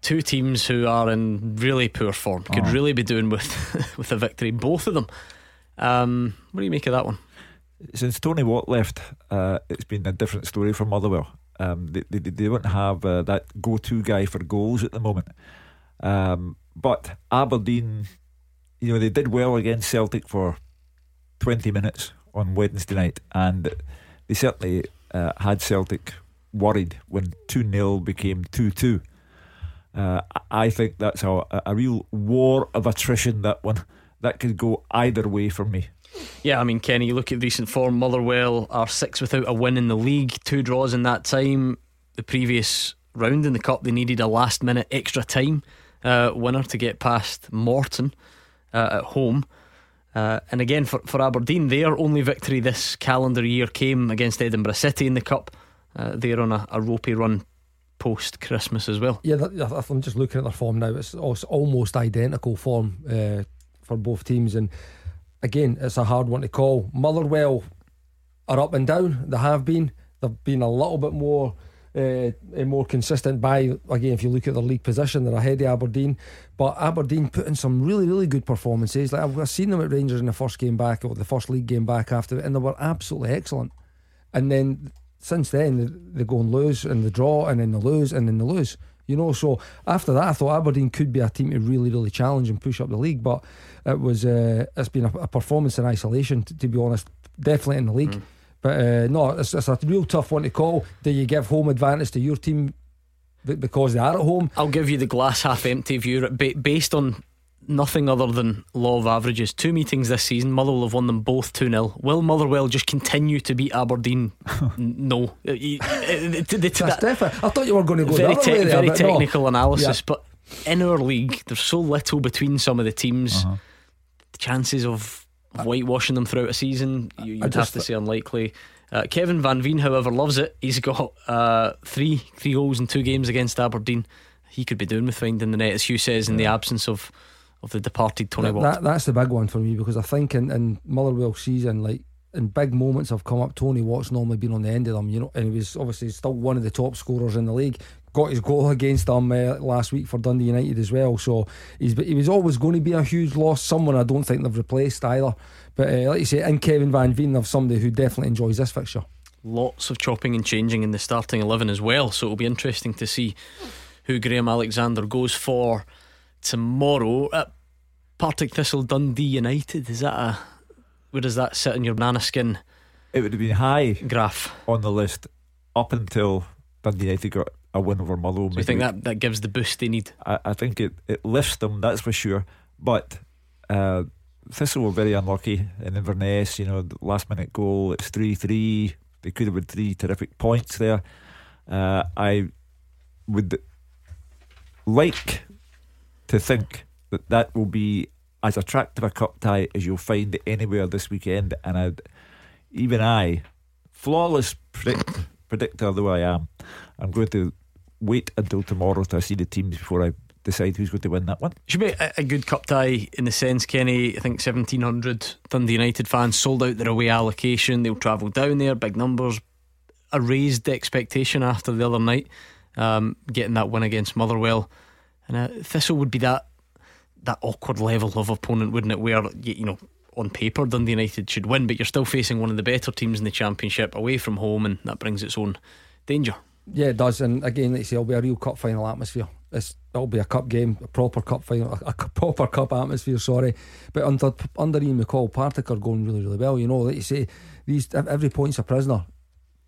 Two teams who are in really poor form could oh. really be doing with with a victory. Both of them. Um, what do you make of that one? Since Tony Watt left, uh, it's been a different story for Motherwell. Um, they, they, they don't have uh, that go to guy for goals at the moment. Um, but Aberdeen, you know, they did well against Celtic for 20 minutes on Wednesday night, and they certainly uh, had Celtic worried when 2 0 became 2 2. Uh, I think that's a, a real war of attrition, that one. That could go either way for me. Yeah, I mean, Kenny, you look at recent form. Motherwell are six without a win in the league, two draws in that time. The previous round in the Cup, they needed a last minute extra time uh, winner to get past Morton uh, at home. Uh, and again, for, for Aberdeen, their only victory this calendar year came against Edinburgh City in the Cup. Uh, they're on a, a ropey run post Christmas as well. Yeah, I'm just looking at their form now. It's, it's almost identical form uh, for both teams, and again, it's a hard one to call. Motherwell are up and down. They have been. They've been a little bit more. Uh, more consistent by again if you look at their league position they're ahead of Aberdeen but Aberdeen put in some really really good performances like I've seen them at Rangers in the first game back or the first league game back after and they were absolutely excellent and then since then they, go and lose and they draw and then they lose and then they lose. You know, so after that, I thought Aberdeen could be a team to really, really challenge and push up the league. But it was uh, it's been a, a performance in isolation, to, to, be honest. Definitely in the league, mm. but uh, no, it's, it's a real tough one to call. Do you give home advantage to your team because they are at home? I'll give you the glass half empty view based on nothing other than law of averages. Two meetings this season, Motherwell have won them both 2 0. Will Motherwell just continue to beat Aberdeen? no. Uh, That's different. I thought you were going to go very, te- very technical no. analysis, yeah. but in our league, there's so little between some of the teams. Uh-huh. The chances of whitewashing them throughout a season, you, would have to say unlikely. Uh, Kevin Van Veen, however, loves it. He's got uh, three three goals in two games against Aberdeen. He could be doing with finding the net, as Hugh says, in yeah. the absence of of the departed Tony that, Watt. That, that's the big one for me because I think in, in Motherwell season, like in big moments have come up, Tony Watt's normally been on the end of them, you know, and he was obviously still one of the top scorers in the league. Got his goal against them uh, last week for Dundee United as well. So he's he was always going to be a huge loss. Someone I don't think they've replaced either. But uh, like you say, in Kevin Van Veen, they've somebody who definitely enjoys this fixture. Lots of chopping and changing in the starting eleven as well. So it'll be interesting to see who Graham Alexander goes for tomorrow. at Partick Thistle Dundee United. Is that a where does that sit in your banana skin? It would have been high graph on the list up until Dundee United got a win over Motherwell. Do you think that, that gives the boost they need? I, I think it, it lifts them, that's for sure. But uh, Thistle were very unlucky in Inverness. You know, last minute goal. It's three three. They could have had three terrific points there. Uh, I would like to think that that will be as attractive a cup tie as you'll find anywhere this weekend. And I'd, even I, flawless predict, predictor though I am, I'm going to wait until tomorrow to see the teams before I decide who's going to win that one. Should be a, a, good cup tie in the sense, Kenny. I think 1700 Dundee United fans sold out their away allocation. They'll travel down there, big numbers. Raised expectation after the other night, um, getting that win against Motherwell. And uh, Thistle would be that that awkward level of opponent, wouldn't it? Where you know on paper Dundee United should win, but you're still facing one of the better teams in the Championship away from home, and that brings its own danger. Yeah, it does. And again, say, it'll be a real cup final atmosphere. It's, it'll be a cup game, a proper cup final, a, a proper cup atmosphere. Sorry, but under under Ian McCall, Partick are going really, really well. You know, like you say, these every point's a prisoner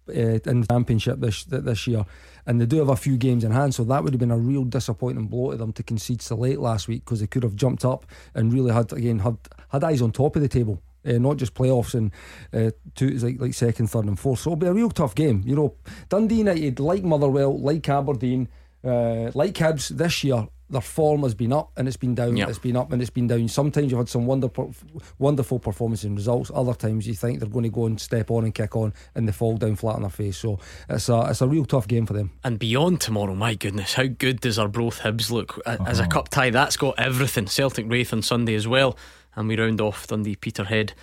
uh, in the championship this this year, and they do have a few games in hand. So that would have been a real disappointing blow to them to concede so late last week because they could have jumped up and really had again had had eyes on top of the table. Uh, not just playoffs and uh, two like like second, third, and fourth. So it'll be a real tough game. You know, Dundee United, like Motherwell, like Aberdeen, uh, like Hibs this year, their form has been up and it's been down. Yep. It's been up and it's been down. Sometimes you've had some wonderful, wonderful performances and results. Other times you think they're going to go and step on and kick on and they fall down flat on their face. So it's a it's a real tough game for them. And beyond tomorrow, my goodness, how good does Arbroath Hibs look as a uh-huh. cup tie? That's got everything. Celtic Raith on Sunday as well, and we round off Dundee Peterhead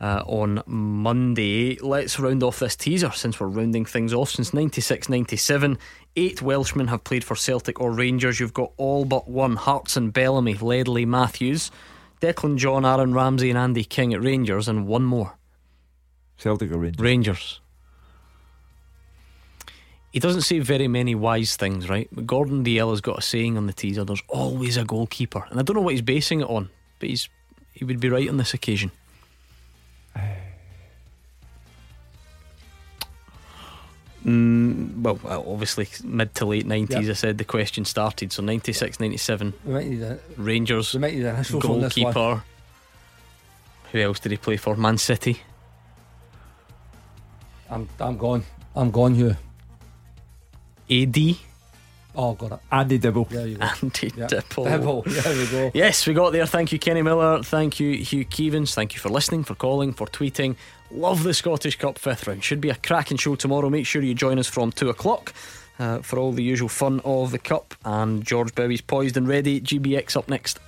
uh, on Monday. Let's round off this teaser since we're rounding things off. Since 96 97, eight Welshmen have played for Celtic or Rangers. You've got all but one Hartson, Bellamy, Ledley, Matthews, Declan John, Aaron Ramsey, and Andy King at Rangers, and one more. Celtic or Rangers? Rangers. He doesn't say very many wise things, right? But Gordon Dalziel has got a saying on the teaser there's always a goalkeeper. And I don't know what he's basing it on, but he's he would be right on this occasion. Uh, Mm, well, obviously, mid to late 90s, yep. I said the question started. So 96, 97. Rangers, goalkeeper. Who else did he play for? Man City. I'm, I'm gone. I'm gone here. AD. Oh, got it. Andy Dibble. There you go. Andy yep. Dibble. Dibble. There we go. Yes, we got there. Thank you, Kenny Miller. Thank you, Hugh Keevins. Thank you for listening, for calling, for tweeting. Love the Scottish Cup fifth round. Should be a cracking show tomorrow. Make sure you join us from two o'clock. Uh, for all the usual fun of the cup and George Bowie's poised and ready. GBX up next.